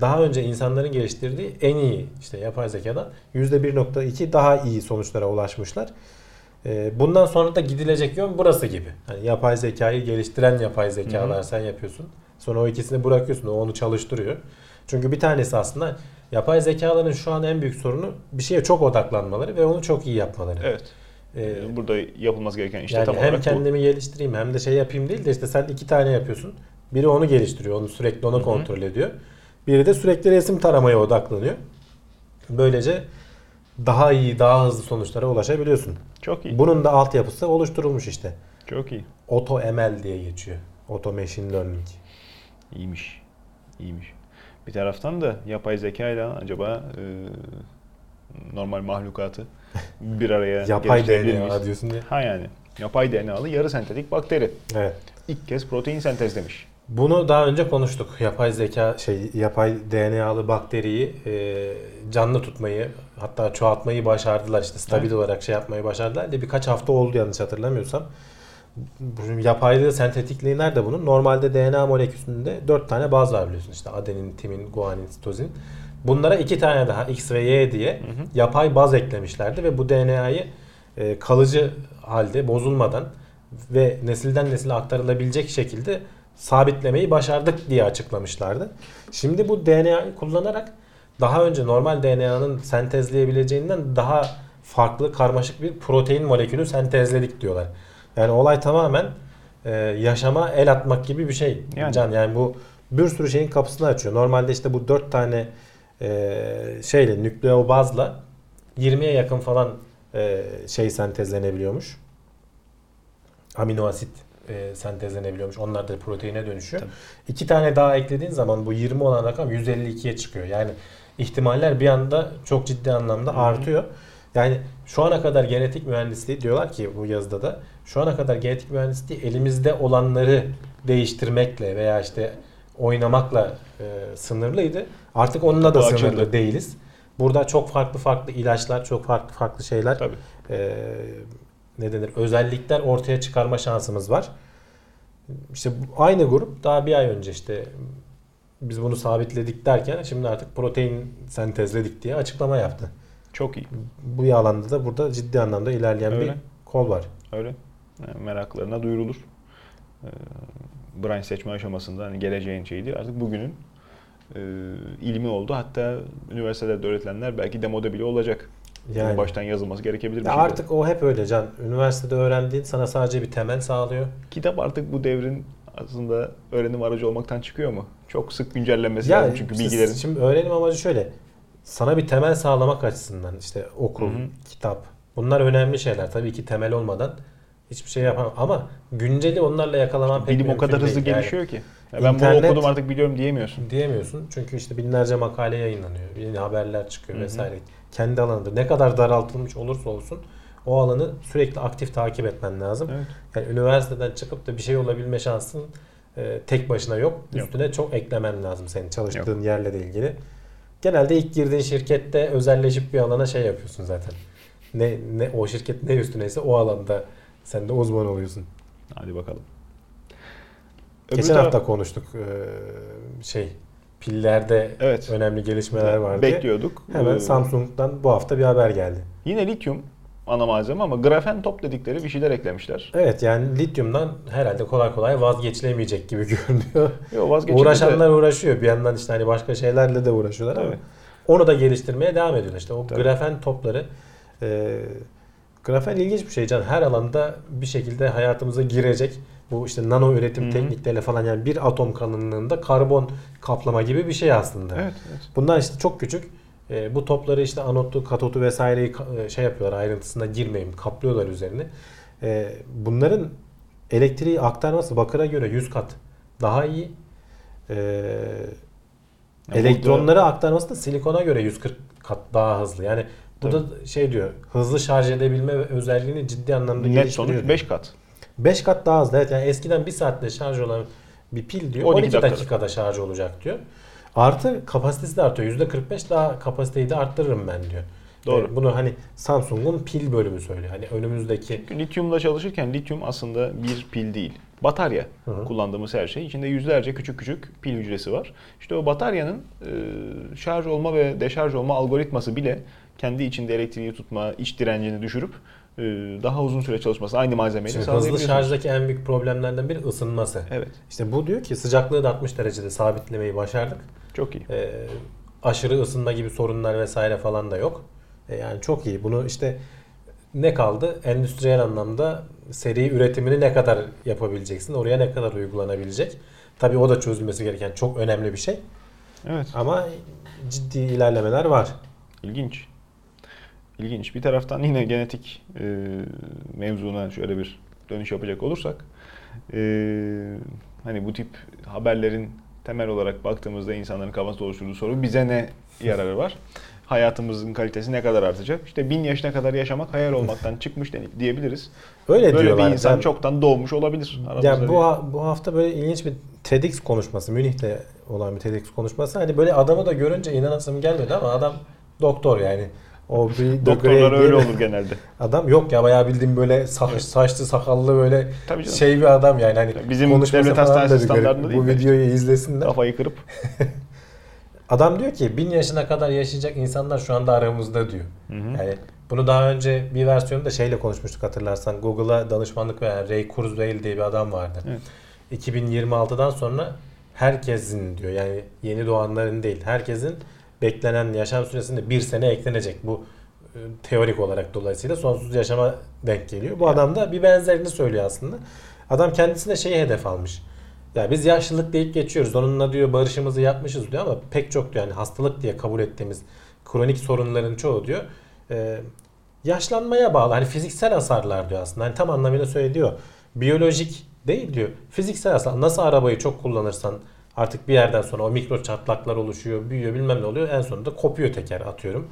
Daha önce insanların geliştirdiği en iyi işte yapay zekadan %1.2 daha iyi sonuçlara ulaşmışlar. E, Bundan sonra da gidilecek yön burası gibi. Hani yapay zekayı geliştiren yapay zekalar Hı hı. sen yapıyorsun. Sonra o ikisini bırakıyorsun. O onu çalıştırıyor. Çünkü bir tanesi aslında yapay zekaların şu an en büyük sorunu bir şeye çok odaklanmaları ve onu çok iyi yapmaları. Evet. Ee, Burada yapılması gereken işte yani tam hem olarak bu. kendimi geliştireyim hem de şey yapayım değil de işte sen iki tane yapıyorsun. Biri onu geliştiriyor, onu sürekli hı. kontrol ediyor. Biri de sürekli resim taramaya odaklanıyor. Böylece daha iyi, daha hızlı sonuçlara ulaşabiliyorsun. Çok iyi. Bunun da altyapısı oluşturulmuş işte. Çok iyi. Auto ML diye geçiyor. Auto Machine Learning. İyiymiş. İyiymiş. Bir taraftan da yapay zeka ile acaba e, normal mahlukatı bir araya Yapay miyiz? DNA diyorsun diye. Ha yani. Yapay DNA'lı yarı sentetik bakteri. Evet. İlk kez protein sentezlemiş. Bunu daha önce konuştuk. Yapay zeka şey yapay DNA'lı bakteriyi e, canlı tutmayı hatta çoğaltmayı başardılar. işte stabil Evet. olarak şey yapmayı başardılar. De birkaç hafta oldu yanlış hatırlamıyorsam. Yapaylığı sentetikliği nerede bunun? Normalde DNA molekülünde 4 tane baz var biliyorsun. İşte adenin, timin, guanin, sitozin. Bunlara iki tane daha X ve Y diye Hı hı. yapay baz eklemişlerdi ve bu DNA'yı e, kalıcı halde bozulmadan ve nesilden nesile aktarılabilecek şekilde sabitlemeyi başardık diye açıklamışlardı. Şimdi bu DNA'yı kullanarak daha önce normal DNA'nın sentezleyebileceğinden daha farklı karmaşık bir protein molekülü sentezledik diyorlar. Yani olay tamamen e, yaşama el atmak gibi bir şey. Yani. Can yani bu bir sürü şeyin kapısını açıyor. Normalde işte bu dört tane e, şeyle nükleobazla 20'ye yakın falan e, şey sentezlenebiliyormuş. Amino asit e, sentezlenebiliyormuş. Onlar da proteine dönüşüyor. Tabii. İki tane daha eklediğin zaman bu 20 olan rakam 152'ye çıkıyor. Yani ihtimaller bir anda çok ciddi anlamda Hı hı. artıyor. Yani şu ana kadar genetik mühendisliği diyorlar ki bu yazıda da şu ana kadar genetik mühendisliği elimizde olanları değiştirmekle veya işte oynamakla e, sınırlıydı. Artık onunla da Kapı sınırlı açıldı. değiliz. Burada çok farklı farklı ilaçlar, çok farklı farklı şeyler Tabii. e, ne denir özellikler ortaya çıkarma şansımız var. İşte aynı grup daha bir ay önce işte biz bunu sabitledik derken şimdi artık protein sentezledik diye açıklama yaptı. Çok iyi. Bu alanda da burada ciddi anlamda ilerleyen Öyle. bir kol var. Öyle. Yani meraklarına duyurulur. Ee, branş seçme aşamasında hani geleceğin şeydi. Artık bugünün e, ilmi oldu. Hatta üniversitelerde öğretilenler belki demoda bile olacak. Yani. Yani Baştan yazılması gerekebilir ya şey. artık o hep öyle can. Üniversitede öğrendiğin sana sadece bir temel sağlıyor. Kitap artık bu devrin aslında öğrenim aracı olmaktan çıkıyor mu? Çok sık güncellenmesi lazım çünkü işte bilgilerin. Şimdi öğrenim amacı şöyle. Sana bir temel sağlamak açısından işte okul, Hı hı. kitap. Bunlar önemli şeyler. Tabii ki temel olmadan Hiçbir şey yapamam. Ama günceli onlarla yakalaman pek Bilim o kadar hızlı değil. Yani gelişiyor ki. Ya ben İnternet- bunu okudum artık biliyorum diyemiyorsun. diyemiyorsun. Çünkü işte binlerce makale yayınlanıyor. Yeni haberler çıkıyor Hı hı. vesaire. Kendi alanında ne kadar daraltılmış olursa olsun o alanı sürekli aktif takip etmen lazım. Evet. Yani üniversiteden çıkıp da bir şey olabilme şansın e, tek başına yok. Yok. Üstüne çok eklemen lazım senin çalıştığın yerle de ilgili. Genelde ilk girdiğin şirkette özelleşip bir alana şey yapıyorsun zaten. Ne ne o şirket ne üstüneyse o alanda sen de uzman oluyorsun. Hadi bakalım. Geçen Öbür taraf- hafta konuştuk e, şey pillerde Evet. önemli gelişmeler var diye. Bekliyorduk. Hemen Ee, Samsung'dan bu hafta bir haber geldi. Yine lityum ana malzeme ama grafen top dedikleri bir şeyler eklemişler. Evet yani lityumdan herhalde kolay kolay vazgeçilemeyecek gibi görünüyor. Yok vazgeçildi de- Uğraşanlar uğraşıyor. Bir yandan işte hani başka şeylerle de uğraşıyorlar ama Tabii. onu da geliştirmeye devam ediyorlar. İşte o Tabii. grafen topları e, grafen ilginç bir şey can. Her alanda bir şekilde hayatımıza girecek. Bu işte nano üretim Hı hı. teknikleriyle falan yani bir atom kalınlığında karbon kaplama gibi bir şey aslında. Evet, evet. Bunlar işte çok küçük. E, bu topları işte anotu, katotu vesaireyi e, şey yapıyorlar ayrıntısına girmeyeyim kaplıyorlar üzerine. E, bunların elektriği aktarması bakıra göre 100 kat daha iyi. E, elektronları aktarması da silikona göre 140 kat daha hızlı. Yani bu da şey diyor hızlı şarj edebilme özelliğini ciddi anlamda Net geliştiriyor. sonuç diyor. 5 kat. 5 kat daha hızlı. Evet yani eskiden 1 saatte şarj olan bir pil diyor 12 12, dakikada. dakikada şarj olacak diyor. Artı kapasitesi de artıyor. %45 daha kapasiteyi de arttırırım ben diyor. Doğru. Ee, bunu hani Samsung'un pil bölümü söylüyor. Hani önümüzdeki Çünkü lityumla çalışırken lityum aslında bir pil değil. Batarya Hı hı. kullandığımız her şey. İçinde yüzlerce küçük küçük pil hücresi var. İşte o bataryanın e, şarj olma ve deşarj olma algoritması bile kendi içinde elektriği tutma, iç direncini düşürüp e, daha uzun süre çalışması aynı malzemeyle Şimdi hızlı şarjdaki en büyük problemlerden biri ısınması. Evet. İşte bu diyor ki sıcaklığı da 60 derecede sabitlemeyi başardık. Çok iyi. Ee, aşırı ısınma gibi sorunlar vesaire falan da yok. E, yani çok iyi. Bunu işte ne kaldı? Endüstriyel anlamda seri üretimini ne kadar yapabileceksin? Oraya ne kadar uygulanabilecek? Tabii o da çözülmesi gereken çok önemli bir şey. Evet. Ama ciddi ilerlemeler var. İlginç. İlginç. Bir taraftan yine genetik e, mevzuna şöyle bir dönüş yapacak olursak e, hani bu tip haberlerin temel olarak baktığımızda insanların kafasında oluşturduğu soru bize ne yararı var? Hayatımızın kalitesi ne kadar artacak? İşte bin yaşına kadar yaşamak hayal olmaktan çıkmış diyebiliriz. Öyle Böyle diyorlar. bir insan Ben- çoktan doğmuş olabilir. aramızda Ya bu ha- bu hafta böyle ilginç bir TEDx konuşması, Münih'te olan bir TEDx konuşması. Hani böyle adamı da görünce inanasım gelmedi ama adam doktor yani. O bir Doktorlar degree öyle olur genelde. Adam yok ya bayağı bildiğim böyle sa- saçlı sakallı böyle şey bir adam yani hani Bizim devlet hastanesi standartında değil Bu de videoyu izlesinler. Kafayı kırıp Adam diyor ki bin yaşına kadar yaşayacak insanlar şu anda aramızda diyor. hı. Yani bunu daha önce bir versiyonda şeyle konuşmuştuk hatırlarsan. Google'a danışmanlık veren Ray Kurzweil diye bir adam vardı. Evet. 2026'dan sonra herkesin diyor yani yeni doğanların değil herkesin beklenen yaşam süresinde bir sene eklenecek. Bu e, teorik olarak dolayısıyla sonsuz yaşama denk geliyor. Bu adam da bir benzerini söylüyor aslında. Adam kendisine şeyi hedef almış. Ya biz yaşlılık deyip geçiyoruz. Onunla diyor barışımızı yapmışız diyor ama pek çok diyor yani hastalık diye kabul ettiğimiz kronik sorunların çoğu diyor e, yaşlanmaya bağlı. Hani fiziksel hasarlar diyor aslında. Hani tam anlamıyla söylüyor. Biyolojik değil diyor. Fiziksel hasar. Nasıl arabayı çok kullanırsan artık bir yerden sonra o mikro çatlaklar oluşuyor, büyüyor bilmem ne oluyor. En sonunda kopuyor teker atıyorum.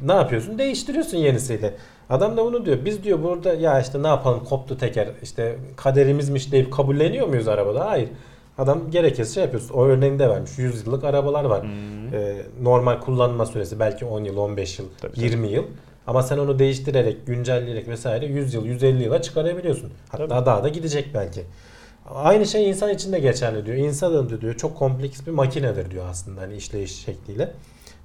Ne yapıyorsun? Değiştiriyorsun yenisiyle. Adam da bunu diyor. Biz diyor burada ya işte ne yapalım koptu teker işte kaderimizmiş deyip kabulleniyor muyuz arabada? Hayır. Adam gerekirse şey yapıyorsun. O örneğini de vermiş. 100 yıllık arabalar var. Ee, normal kullanma süresi belki 10 yıl, 15 yıl, Tabii, tabii. 20 yıl. Ama sen onu değiştirerek, güncelleyerek vesaire 100 yıl, 150 yıla çıkarabiliyorsun. Hatta Tabii. daha da gidecek belki. Aynı şey insan için de geçerli diyor. İnsan diyor çok kompleks bir makinedir diyor aslında hani işleyiş şekliyle.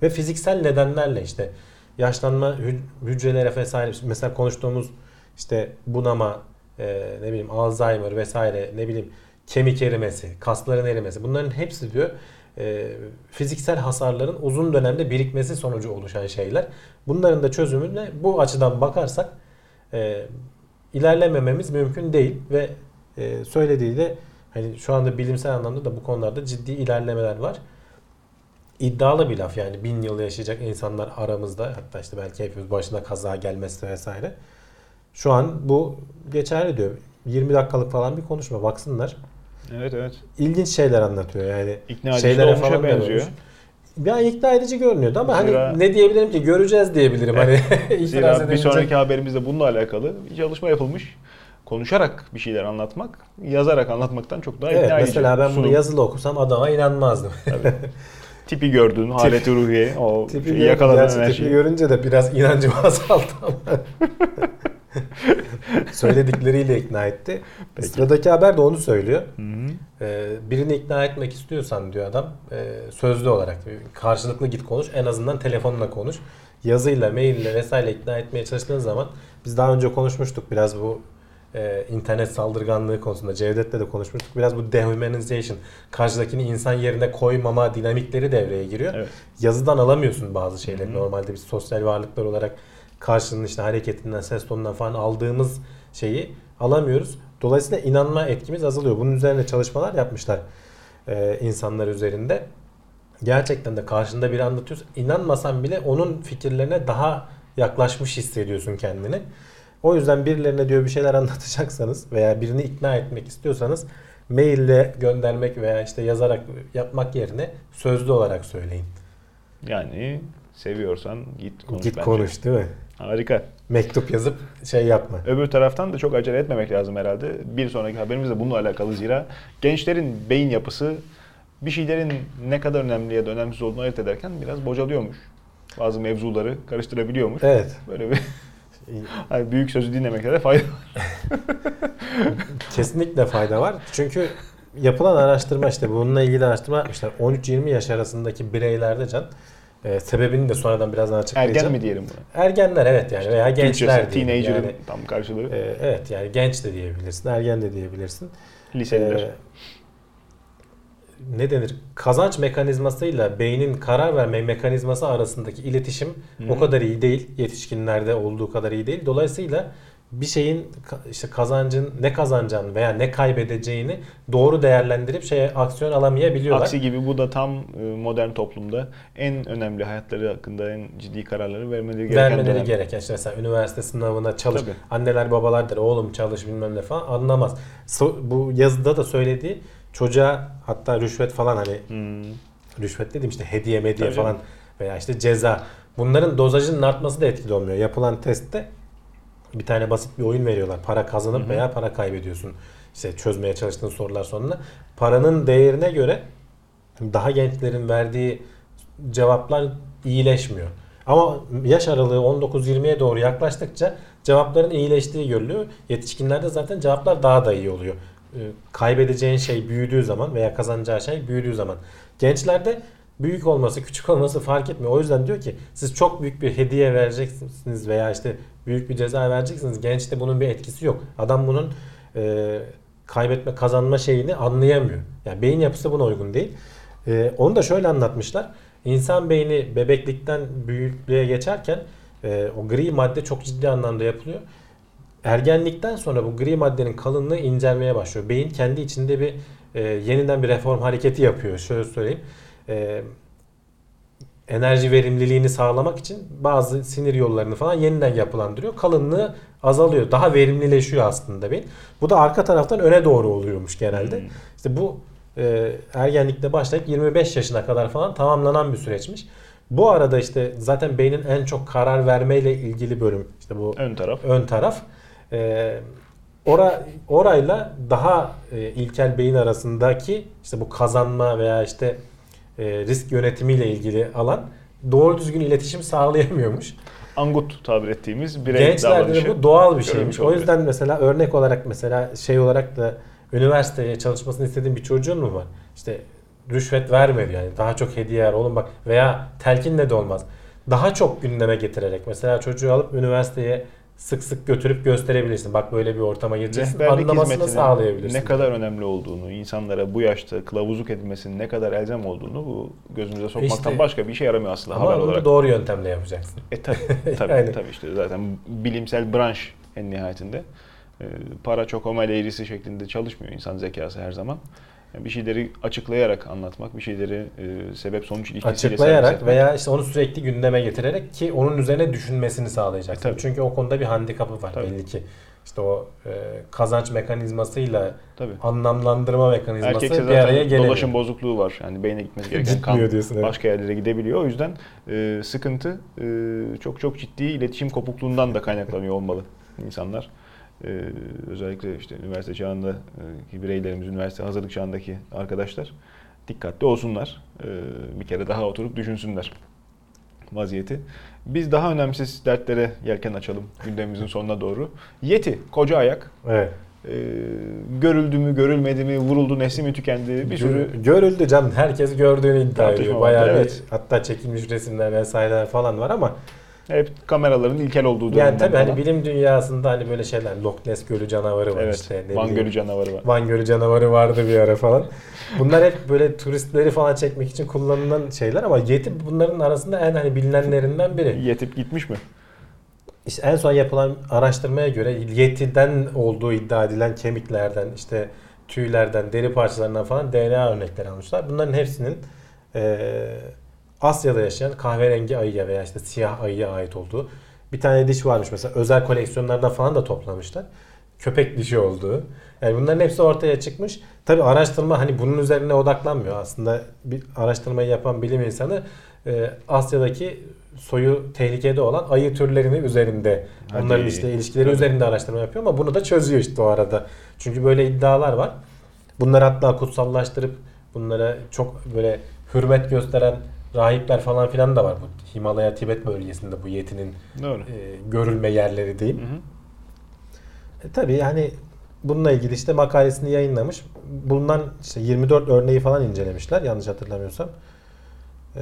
Ve fiziksel nedenlerle işte yaşlanma hü- hücrelere vesaire mesela konuştuğumuz işte bunama, e, ne bileyim Alzheimer vesaire ne bileyim kemik erimesi, kasların erimesi bunların hepsi diyor e, fiziksel hasarların uzun dönemde birikmesi sonucu oluşan şeyler. Bunların da çözümüne bu açıdan bakarsak e, ilerlemememiz mümkün değil ve e, söylediği de hani şu anda bilimsel anlamda da bu konularda ciddi ilerlemeler var. İddialı bir laf yani bin yıl yaşayacak insanlar aramızda hatta işte belki hepimiz başına kaza gelmesi vesaire. Şu an bu geçerli diyor. 20 dakikalık falan bir konuşma baksınlar. Evet evet. İlginç şeyler anlatıyor yani. İkna edici Şeylere falan benziyor. Yani ikna edici görünüyordu ama Zira- hani ne diyebilirim ki göreceğiz diyebilirim. Hani Zira bir sonraki haberimizde bununla alakalı bir çalışma yapılmış. Konuşarak bir şeyler anlatmak, yazarak anlatmaktan çok daha Evet ikna edici. mesela ben bunu Sunum. yazılı okusam adama inanmazdım. Tipi gördün, haleti ruhiye, o tipi, şeyi yakaladın gerçi tipi enerjiyi. görünce de biraz inancım azaldı ama. Söyledikleriyle ikna etti. Peki. Sıradaki haber de onu söylüyor. Hı hı. Ee, birini ikna etmek istiyorsan diyor adam e, sözlü olarak karşılıklı git konuş en azından telefonla konuş. Yazıyla, maille vesaire ikna etmeye çalıştığın zaman biz daha önce konuşmuştuk biraz bu e, internet saldırganlığı konusunda Cevdet'le de konuşmuştuk. Biraz bu dehumanization karşıdakini insan yerine koymama dinamikleri devreye giriyor. Evet. Yazıdan alamıyorsun bazı şeyleri. Hı hı. Normalde biz sosyal varlıklar olarak karşının işte hareketinden, ses tonundan falan aldığımız şeyi alamıyoruz. Dolayısıyla inanma etkimiz azalıyor. Bunun üzerine çalışmalar yapmışlar e, insanlar üzerinde. Gerçekten de karşında biri anlatıyorsa inanmasan bile onun fikirlerine daha yaklaşmış hissediyorsun kendini. O yüzden birilerine diyor bir şeyler anlatacaksanız veya birini ikna etmek istiyorsanız maille göndermek veya işte yazarak yapmak yerine sözlü olarak söyleyin. Yani seviyorsan git konuş Git bence. konuş değil mi? Harika. Mektup yazıp şey yapma. Öbür taraftan da çok acele etmemek lazım herhalde. Bir sonraki haberimiz de bununla alakalı zira gençlerin beyin yapısı bir şeylerin ne kadar önemli ya da önemsiz olduğunu ayırt ederken biraz bocalıyormuş. Bazı mevzuları karıştırabiliyormuş. Evet. Böyle bir hani büyük sözü dinlemekte de fayda var. Kesinlikle fayda var. Çünkü yapılan araştırma işte bununla ilgili araştırma yapmışlar. 13-20 yaş arasındaki bireylerde can e, sebebini de sonradan birazdan açıklayacağım. Ergen mi diyelim buna? Ergenler evet yani veya gençler diyelim. teenager'ın Yani, tam karşılığı. e, evet yani genç de diyebilirsin, ergen de diyebilirsin. Liseliler. E, ne denir? Kazanç mekanizmasıyla beynin karar verme mekanizması arasındaki iletişim Hı. o kadar iyi değil. Yetişkinlerde olduğu kadar iyi değil. Dolayısıyla bir şeyin işte kazancın ne kazanacağını veya ne kaybedeceğini doğru değerlendirip şeye aksiyon alamayabiliyorlar. Aksi gibi bu da tam e, modern toplumda en önemli hayatları hakkında en ciddi kararları vermeleri gereken vermeleri dönem. gereken işte mesela üniversite sınavına çalış. Tabii. Anneler babalar der oğlum çalış bilmem ne falan anlamaz. Bu yazıda da söylediği çocuğa hatta rüşvet falan hani Hmm. rüşvet dediğim işte hediye Tabii falan canım. veya işte ceza. Bunların dozajının artması da etkili olmuyor. Yapılan testte bir tane basit bir oyun veriyorlar. Para kazanıp Hı hı. veya para kaybediyorsun. İşte çözmeye çalıştığın sorular sonunda. Paranın değerine göre daha gençlerin verdiği cevaplar iyileşmiyor. Ama yaş aralığı 19-20'ye doğru yaklaştıkça cevapların iyileştiği görülüyor. Yetişkinlerde zaten cevaplar daha da iyi oluyor. Ee, Kaybedeceğin şey büyüdüğü zaman veya kazanacağı şey büyüdüğü zaman. Gençlerde büyük olması, küçük olması fark etmiyor. O yüzden diyor ki siz çok büyük bir hediye vereceksiniz veya işte büyük bir ceza vereceksiniz. Gençte bunun bir etkisi yok. Adam bunun e, kaybetme, kazanma şeyini anlayamıyor. Yani beyin yapısı buna uygun değil. E, onu da şöyle anlatmışlar. İnsan beyni bebeklikten büyüklüğe geçerken e, o gri madde çok ciddi anlamda yapılıyor. Ergenlikten sonra bu gri maddenin kalınlığı incelmeye başlıyor. Beyin kendi içinde bir e, yeniden bir reform hareketi yapıyor. Şöyle söyleyeyim. E, enerji verimliliğini sağlamak için bazı sinir yollarını falan yeniden yapılandırıyor. Kalınlığı azalıyor. Daha verimlileşiyor aslında beyin. Bu da arka taraftan öne doğru oluyormuş genelde. Hmm. İşte bu e, ergenlikte başlayıp 25 yaşına kadar falan tamamlanan bir süreçmiş. Bu arada işte zaten beynin en çok karar vermeyle ilgili bölüm işte bu Ön taraf. ön taraf. E, ora, orayla daha e, ilkel beyin arasındaki işte bu kazanma veya işte e, risk yönetimiyle ilgili alan doğru düzgün iletişim sağlayamıyormuş. Angut tabir ettiğimiz birey Gençlerde davranışı. bu doğal bir şeymiş. O yüzden mesela örnek olarak mesela şey olarak da üniversiteye çalışmasını istediğin bir çocuğun mu var? İşte rüşvet vermedi yani. Daha çok hediye ver oğlum bak veya telkinle de olmaz. Daha çok gündeme getirerek mesela çocuğu alıp üniversiteye sık sık götürüp gösterebilirsin. Bak böyle bir ortama gireceksin. Rehberlik Anlamasını sağlayabilirsin. ne kadar önemli olduğunu, insanlara bu yaşta kılavuzluk edilmesinin ne kadar elzem olduğunu bu gözümüze sokmaktan İşte- başka bir işe yaramıyor aslında Ama haber olarak. doğru yöntemle yapacaksın. E tabi tabi Yani. tabi işte zaten bilimsel branş en nihayetinde. E, para çok omel eğrisi şeklinde çalışmıyor insan zekası her zaman. Yani bir şeyleri açıklayarak anlatmak, bir şeyleri e, sebep sonuç ilişkisiyle Açıklayarak veya işte onu sürekli gündeme getirerek ki onun üzerine düşünmesini sağlayacaksın. E, tabii. Çünkü o konuda bir handikapı var Tabii. belli ki. İşte o e, kazanç mekanizmasıyla Tabii. anlamlandırma mekanizması Erkekse bir araya gelemiyor. dolaşım bozukluğu var. Yani beyne gitmesi gereken kan diyorsun, evet. başka yerlere gidebiliyor. O yüzden e, sıkıntı e, çok çok ciddi iletişim kopukluğundan da kaynaklanıyor olmalı insanlar. E, özellikle işte üniversite çağında e, bireylerimiz, üniversite hazırlık çağındaki arkadaşlar dikkatli olsunlar. E, bir kere daha oturup düşünsünler vaziyeti. Biz daha önemsiz dertlere yelken açalım gündemimizin sonuna doğru. Yeti, koca ayak. Evet. E, görüldü mü, görülmedi mi, vuruldu, nesli mi tükendi bir sürü Gö- Görüldü canım. Herkes gördüğünü iddia ediyor. Bayağı evet. bir hatta çekilmiş resimler vesaireler falan var ama hep kameraların ilkel olduğu dönemden yani tabii hani bilim dünyasında hani böyle şeyler Loch Ness Gölü canavarı var Evet, işte. ne Van Gölü canavarı var. Van Gölü canavarı vardı bir ara falan. Bunlar hep böyle turistleri falan çekmek için kullanılan şeyler ama Yeti bunların arasında en hani bilinenlerinden biri. Yetip gitmiş mi? İşte en son yapılan araştırmaya göre Yeti'den olduğu iddia edilen kemiklerden, işte tüylerden, deri parçalarından falan DNA örnekleri almışlar. Bunların hepsinin eee, Asya'da yaşayan kahverengi ayıya veya işte siyah ayıya ait olduğu bir tane diş varmış mesela özel koleksiyonlardan falan da toplamışlar. Köpek dişi olduğu. Yani bunların hepsi ortaya çıkmış. Tabi araştırma hani bunun üzerine odaklanmıyor. Aslında bir araştırmayı yapan bilim insanı e, Asya'daki soyu tehlikede olan ayı türlerini üzerinde Hadi. onların işte ilişkileri Tabii. üzerinde araştırma yapıyor ama bunu da çözüyor işte o arada. Çünkü böyle iddialar var. Bunları hatta kutsallaştırıp bunlara çok böyle hürmet gösteren rahipler falan filan da var bu Himalaya Tibet bölgesinde bu yetinin Doğru. e, görülme yerleri diyeyim. Hı hı. E, tabii yani bununla ilgili işte makalesini yayınlamış. Bulunan işte 24 örneği falan incelemişler yanlış hatırlamıyorsam. E,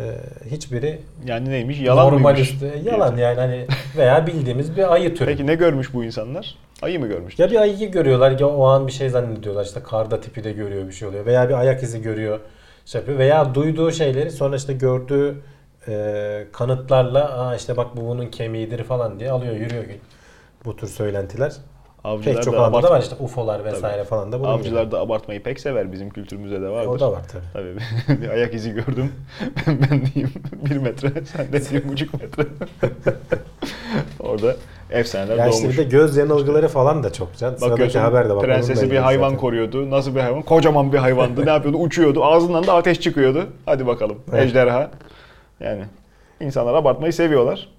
hiçbiri Yani neymiş? Yalan normal mıymış? üstü- yalan yani hani veya bildiğimiz bir ayı türü. Peki ne görmüş bu insanlar? Ayı mı görmüş? Ya bir ayıyı görüyorlar ya o an bir şey zannediyorlar işte karda tipi de görüyor bir şey oluyor veya bir ayak izi görüyor şey yapıyor veya duyduğu şeyleri sonra işte gördüğü e, kanıtlarla Aa işte bak bu bunun kemiğidir falan diye alıyor yürüyor bu tür söylentiler. Avcılar Pek çok da alanda var işte UFO'lar vesaire falan da bulunuyor. Avcılar da abartmayı pek sever. Bizim kültürümüzde de vardır. O da var tabii. Tabii bir ayak izi gördüm. ben, ben diyeyim bir metre, sen de bir buçuk metre. Orada efsaneler Ya işte doğmuş. bir de göz yanılgıları falan da çok can. Sıradaki haber de bak. prensesi bir hayvan zaten. koruyordu. Nasıl bir hayvan? Kocaman bir hayvandı. ne yapıyordu? Uçuyordu. Ağzından da ateş çıkıyordu. Hadi bakalım. Evet. Ejderha. Yani insanlar abartmayı seviyorlar.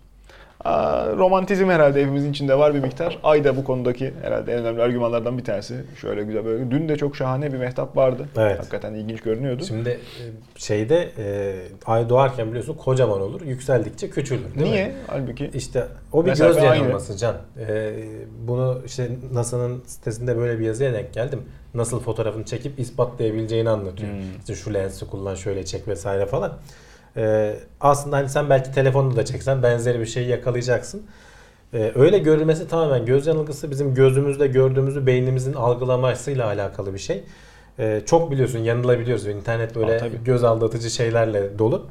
Romantizm herhalde hepimizin içinde var bir miktar. Ay da bu konudaki herhalde en önemli argümanlardan bir tanesi. Şöyle güzel böyle. Dün de çok şahane bir mehtap vardı. Evet. Hakikaten ilginç görünüyordu. Şimdi e, şeyde e, ay doğarken biliyorsun kocaman olur. Yükseldikçe küçülür değil Niye? mi? Halbuki İşte o bir Mesafe göz aynı. yanılması Can. Ee, bunu işte NASA'nın sitesinde böyle bir yazıya denk geldim. Nasıl fotoğrafını çekip ispatlayabileceğini anlatıyor. Hmm. İşte şu lensi kullan şöyle çek vesaire falan. Ee, aslında hani sen belki telefonla da çeksen benzeri bir şeyi yakalayacaksın. Ee, öyle görülmesi tamamen göz yanılgısı bizim gözümüzde gördüğümüzü beynimizin algılamasıyla alakalı bir şey. Ee, çok biliyorsun yanılabiliyoruz. İnternet böyle Aa, göz aldatıcı şeylerle dolu.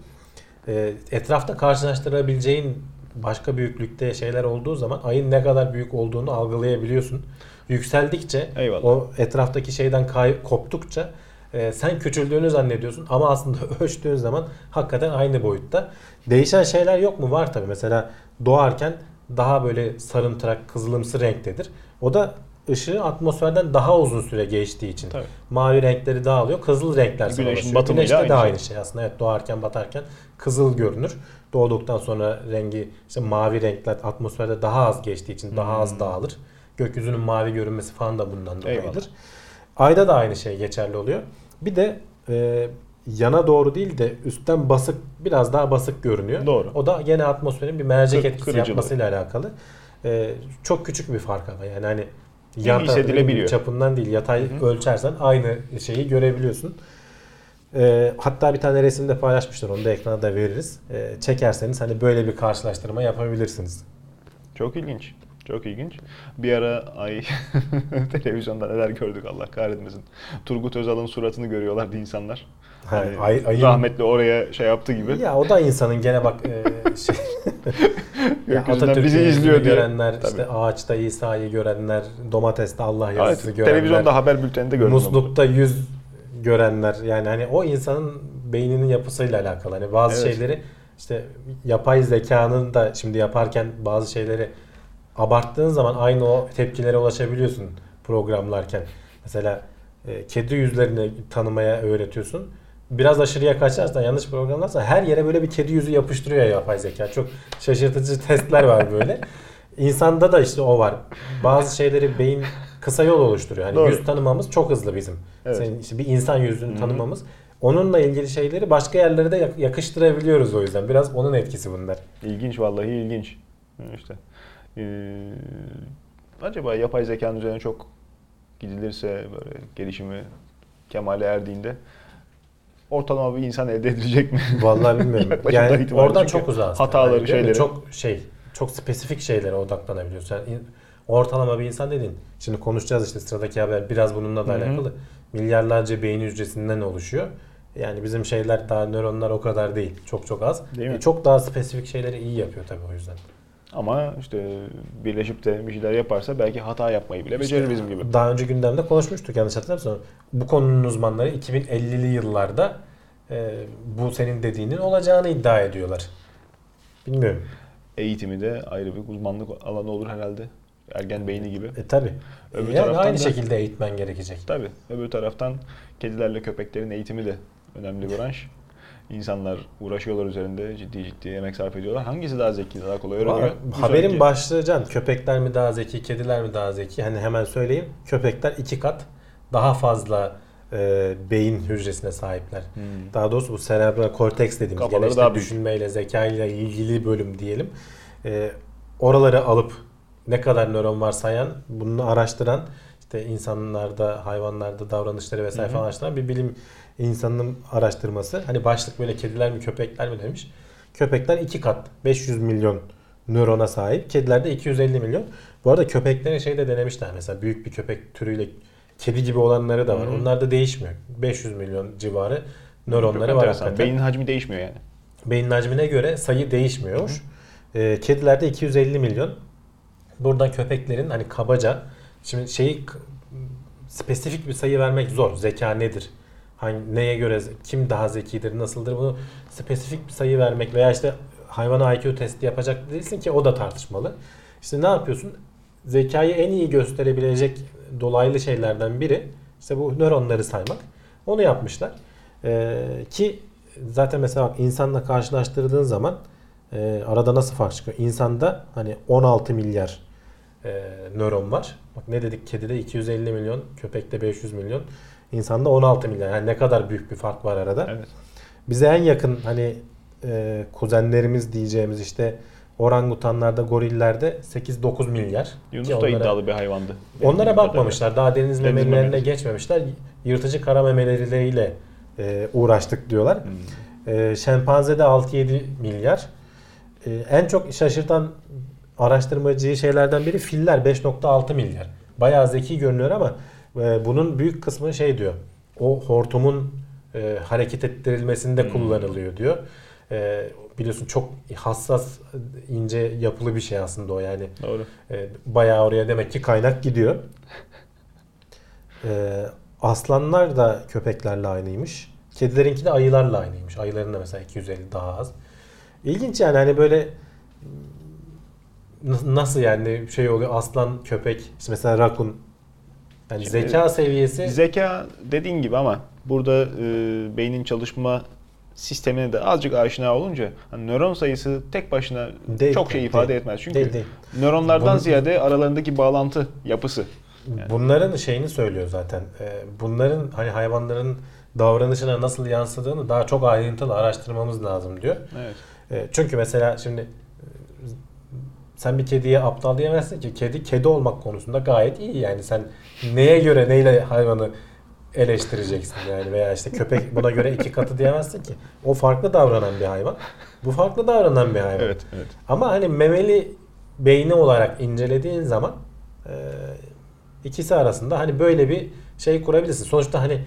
Ee, etrafta karşılaştırabileceğin başka büyüklükte şeyler olduğu zaman ayın ne kadar büyük olduğunu algılayabiliyorsun. Yükseldikçe Eyvallah. o etraftaki şeyden kay- koptukça e, sen küçüldüğünü zannediyorsun ama aslında ölçtüğün zaman hakikaten aynı boyutta. Değişen şeyler yok mu? Var tabi. Mesela doğarken daha böyle sarımtırak, kızılımsı renktedir. O da ışığı atmosferden daha uzun süre geçtiği için. Tabii. Mavi renkleri dağılıyor. Kızıl renkler Güneşin batımıyla Güneşte de aynı aynı şey aslında. Evet doğarken batarken kızıl görünür. Doğduktan sonra rengi işte mavi renkler atmosferde daha az geçtiği için daha az dağılır. Gökyüzünün mavi görünmesi falan da bundan dolayıdır. Eyvallah. Ayda da aynı şey geçerli oluyor. Bir de e, yana doğru değil de üstten basık biraz daha basık görünüyor. Doğru. O da gene atmosferin bir mercek Kır- etkisi kırıcılığı. yapmasıyla alakalı. E, çok küçük bir fark ama yani hani yan hissedilebiliyor. tarafın çapından değil yatay Hı hı. ölçersen aynı şeyi görebiliyorsun. E, hatta bir tane resimde paylaşmışlar onu da ekrana da veririz. E, çekerseniz hani böyle bir karşılaştırma yapabilirsiniz. çok ilginç. Çok ilginç. Bir ara ay televizyonda neler gördük Allah kahretmesin. Turgut Özal'ın suratını görüyorlardı insanlar. Ha, Hani ay- ayın- rahmetli oraya şey yaptı gibi. Ya o da insanın gene bak e, şey ya Atatürk'ü bizi izliyor diye. görenler, Tabii. işte ağaçta İsa'yı görenler, domateste Allah Evet, yazısı görenler, televizyonda haber bülteninde gördüm. onu. muslukta yüz görenler yani hani o insanın beyninin yapısıyla alakalı. Hani bazı Evet. şeyleri işte yapay zekanın da şimdi yaparken bazı şeyleri abarttığın zaman aynı o tepkilere ulaşabiliyorsun programlarken. Mesela e, kedi yüzlerini tanımaya öğretiyorsun. Biraz aşırıya kaçarsan yanlış programlarsan her yere böyle bir kedi yüzü yapıştırıyor yapay zeka. Çok şaşırtıcı testler var böyle. İnsanda da işte o var. Bazı şeyleri beyin kısa yol oluşturuyor. Hani Doğru. yüz tanımamız çok hızlı bizim. Evet. Senin işte bir insan yüzünü Hı hı. tanımamız. Onunla ilgili şeyleri başka yerlere de yak- yakıştırabiliyoruz o yüzden. Biraz onun etkisi bunlar. İlginç vallahi ilginç. İşte ee, acaba yapay zekanın üzerine çok gidilirse böyle gelişimi kemale erdiğinde ortalama bir insan elde edilecek mi? Vallahi bilmiyorum. Yani oradan çok uzağız. hataları, mi? şeyleri. Çok şey, çok spesifik şeylere odaklanabiliyorsun. Yani ortalama bir insan dediğin, şimdi konuşacağız işte sıradaki haber biraz bununla da Hı hı. alakalı. Milyarlarca beyin hücresinden oluşuyor. Yani bizim şeyler daha nöronlar o kadar değil. Çok çok az. Değil mi? E, çok daha spesifik şeyleri iyi yapıyor tabii o yüzden. Ama işte birleşip de bir şeyler yaparsa belki hata yapmayı bile becerir bizim gibi. Daha önce gündemde konuşmuştuk yanlış hatırlamıyorsam. Bu konunun uzmanları 2050'li yıllarda e, bu senin dediğinin olacağını iddia ediyorlar. Bilmiyorum. Eğitimi de ayrı bir uzmanlık alanı olur herhalde. Ergen beyni gibi. E tabi. Öbür yani taraftan aynı da- şekilde eğitmen gerekecek. Tabii. Öbür taraftan kedilerle köpeklerin eğitimi de önemli bir branş. İnsanlar uğraşıyorlar üzerinde ciddi ciddi emek sarf ediyorlar. Hangisi daha zeki, daha kolay öğreniyor? Haberin sonraki- başlığı can köpekler mi daha zeki, kediler mi daha zeki? Hani hemen söyleyeyim. Köpekler iki kat daha fazla e, beyin hücresine sahipler. Hmm. Daha doğrusu bu cerebral korteks dediğimiz Kafaları gene işte daha büyük. düşünmeyle, zekayla ilgili bölüm diyelim. E, oraları alıp ne kadar nöron var sayan, bunu araştıran işte insanlarda, hayvanlarda davranışları vesaire Hı hı. falan araştıran bir bilim insanının araştırması. Hani başlık böyle kediler mi köpekler mi demiş. Köpekler iki kat 500 milyon nörona sahip. Kediler de 250 milyon. Bu arada köpeklerin şey de denemişler mesela büyük bir köpek türüyle kedi gibi olanları da var. Hı hı. Onlar da değişmiyor. 500 milyon civarı nöronları Çok var hakikaten. Beynin hacmi değişmiyor yani. Beyin hacmine göre sayı değişmiyormuş. Ee, kedilerde 250 milyon. Buradan köpeklerin hani kabaca şimdi şeyi spesifik bir sayı vermek zor. Zeka nedir? Hangi, neye göre kim daha zekidir, nasıldır bunu spesifik bir sayı vermek veya işte hayvana IQ testi yapacak değilsin ki o da tartışmalı. İşte ne yapıyorsun? Zekayı en iyi gösterebilecek dolaylı şeylerden biri işte bu nöronları saymak. Onu yapmışlar. Ee, ki zaten mesela insanla karşılaştırdığın zaman e, arada nasıl fark çıkıyor? İnsanda hani 16 milyar e, nöron var. Bak ne dedik? Kedide 250 milyon, köpekte 500 milyon. İnsanda 16 milyar. Yani ne kadar büyük bir fark var arada. Evet. Bize en yakın hani e, kuzenlerimiz diyeceğimiz işte orangutanlarda, gorillerde 8-9 milyar. Yunus Ki da onlara- iddialı bir hayvandı. Benim Onlara bakmamışlar. Daha deniz Deniz memelilerine memelisi. geçmemişler. Yırtıcı kara memelileriyle e, uğraştık diyorlar. Hmm. E, şempanzede 6-7 milyar. E, en çok şaşırtan araştırmacı şeylerden biri filler 5.6 milyar. Bayağı zeki görünüyor ama e, bunun büyük kısmı şey diyor. O hortumun e, hareket ettirilmesinde Hmm. kullanılıyor diyor. E, biliyorsun çok hassas, ince yapılı bir şey aslında o yani. Doğru. E, bayağı oraya demek ki kaynak gidiyor. E, aslanlar da köpeklerle aynıymış. Kedilerinki de ayılarla aynıymış. Ayıların da mesela 250 daha az. İlginç yani hani böyle nasıl yani şey oluyor aslan köpek işte mesela rakun yani Şimdi- zeka seviyesi Zeka dediğin gibi ama burada e, beynin çalışma sistemine de azıcık aşina olunca hani nöron sayısı tek başına Değil, çok şey ifade değil. etmez. Çünkü Değil, değil. nöronlardan Bunun- ziyade aralarındaki bağlantı yapısı. Yani. Bunların şeyini söylüyor zaten. Ee, Bunların hani hayvanların davranışına nasıl yansıdığını daha çok ayrıntılı araştırmamız lazım diyor. Evet. E, Çünkü mesela şimdi e, sen bir kediye aptal diyemezsin ki. Kedi kedi olmak konusunda gayet iyi yani. Sen neye göre neyle hayvanı eleştireceksin yani veya işte köpek buna göre iki katı diyemezsin ki. O farklı davranan bir hayvan. Bu farklı davranan bir hayvan. Evet, evet. Ama hani memeli beyni olarak incelediğin zaman e, ikisi arasında hani böyle bir şey kurabilirsin. Sonuçta hani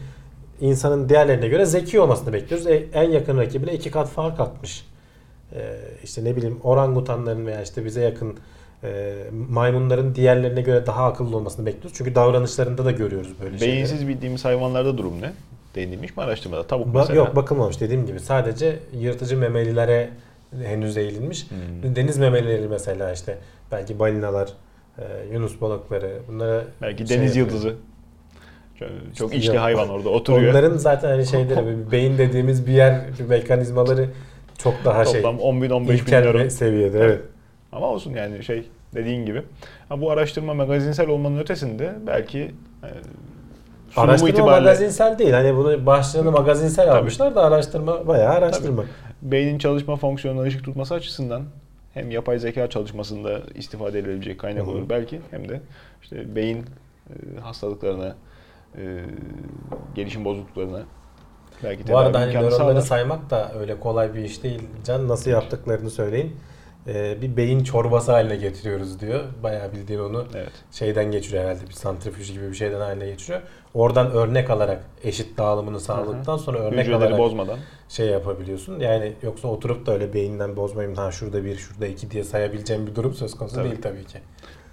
insanın diğerlerine göre zeki olmasını bekliyoruz. E, en yakın rakibine iki kat fark atmış. E, işte ne bileyim orangutanların veya işte bize yakın e, maymunların diğerlerine göre daha akıllı olmasını bekliyoruz. Çünkü davranışlarında da görüyoruz böyle şeyleri. Beyinsiz bildiğimiz hayvanlarda durum ne? Değinilmiş mi araştırmada? Tavuk Ba- mesela. yok bakılmamış dediğim gibi. Sadece yırtıcı memelilere henüz eğilinmiş. Hmm. Deniz memelileri mesela işte belki balinalar, e, yunus balıkları bunlara Belki şey deniz yapıyor. yıldızı. Çok, çok içli hayvan orada oturuyor. Onların zaten hani şeyleri beyin dediğimiz bir yer bir mekanizmaları çok daha şey Toplam 10 bin 15 bin bir seviyede evet. Ama olsun yani şey dediğin gibi. Ha, bu araştırma magazinsel olmanın ötesinde belki e, sunumu Araştırma itibariyle magazinsel değil. Hani bunu başlığını magazinsel almışlar da araştırma bayağı araştırma. beynin çalışma fonksiyonuna ışık tutması açısından hem yapay zeka çalışmasında istifade edilebilecek kaynak olur belki hem de işte beyin e, hastalıklarına, e, gelişim bozukluklarına belki Bu arada hani nöronları sağlar. saymak da öyle kolay bir iş değil. Can nasıl yaptıklarını söyleyin. Ee, bir beyin çorbası haline getiriyoruz diyor. Bayağı bildiğin onu Evet. şeyden geçiriyor herhalde bir santrifüj gibi bir şeyden haline geçiriyor. Oradan örnek alarak eşit dağılımını sağladıktan sonra örnek Hücreleri alarak bozmadan. şey yapabiliyorsun. Yani yoksa oturup da öyle beyinden bozmayayım ha şurada bir şurada iki diye sayabileceğim bir durum söz konusu Tabii. değil tabii ki.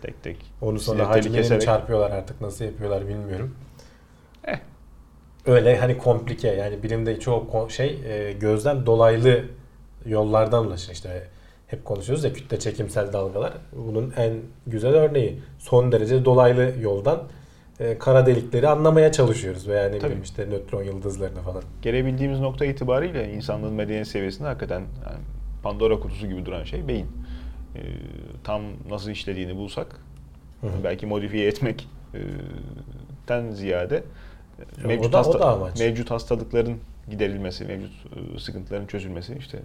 Tek tek. Onu sonra keserek. çarpıyorlar artık nasıl yapıyorlar bilmiyorum. Eh. Öyle hani komplike yani bilimde çoğu şey e, gözden dolaylı yollardan ulaşır işte hep konuşuyoruz ya kütle çekimsel dalgalar bunun en güzel örneği son derece dolaylı yoldan e, kara delikleri anlamaya çalışıyoruz veya ne bileyim işte nötron yıldızlarını falan. Gelebildiğimiz nokta itibariyle insanlığın medeniyet seviyesinde hakikaten yani Pandora kutusu gibi duran şey beyin. Ee, tam nasıl işlediğini bulsak Hı hı. belki modifiye etmek e, ten ziyade o mevcut, da- o hasta- da amaç. mevcut hastalıkların giderilmesi, mevcut e, sıkıntıların çözülmesi işte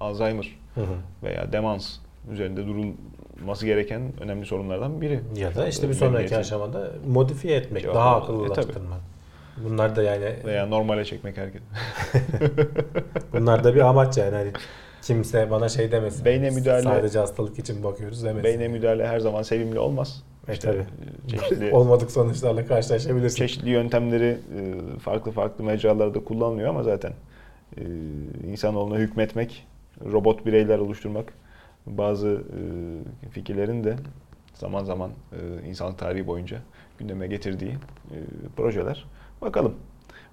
Alzheimer Hı hı. veya demans üzerinde durulması gereken önemli sorunlardan biri. Ya da işte bir Medeniyetin. sonraki aşamada modifiye etmek, Cevap daha almak. E, akıllılaştırmak. Bunlar da yani Veya normale çekmek herkes. bunlar da bir amaç yani hani kimse bana şey demesin. Beyne müdahale- Sadece hastalık için bakıyoruz demesin. Beyne müdahale her zaman sevimli olmaz. E, İşte, tabii. çeşitli Olmadık sonuçlarla karşılaşabilirsin. çeşitli yöntemleri e, farklı farklı mecralarda kullanılıyor ama zaten e, insanoğluna hükmetmek, robot bireyler oluşturmak bazı e, fikirlerin de zaman zaman e, insanlık tarihi boyunca gündeme getirdiği e, projeler. Bakalım.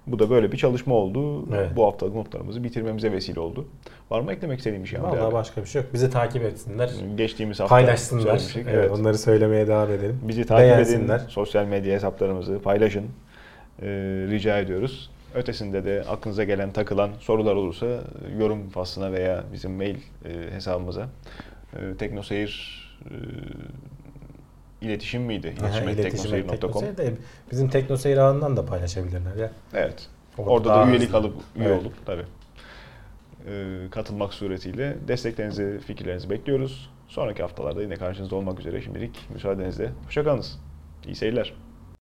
Bu da böyle bir çalışma oldu. Evet. Bu haftalık notlarımızı bitirmemize vesile oldu. Var mı eklemek istediğim bir şey? Vallahi abi? başka bir şey yok. Bizi takip etsinler. Geçtiğimiz hafta Paylaşsınlar. söylemiştik. Evet, onları söylemeye devam edelim. Bizi takip edin. Sosyal medya hesaplarımızı paylaşın. Ee, rica ediyoruz. Ötesinde de aklınıza gelen takılan sorular olursa yorum faslına veya bizim mail e, hesabımıza e, teknoseyir e, iletişim miydi? İletişim et iletişim et teknoseyir.com. de bizim teknoseyir ağından da paylaşabilirler ya. Evet. Orada Orada, da üyelik hızlı. alıp üye Evet. olup tabii e, katılmak suretiyle desteklerinizi, fikirlerinizi bekliyoruz. Sonraki haftalarda yine karşınızda olmak üzere şimdilik müsaadenizle. Hoşçakalınız. İyi seyirler.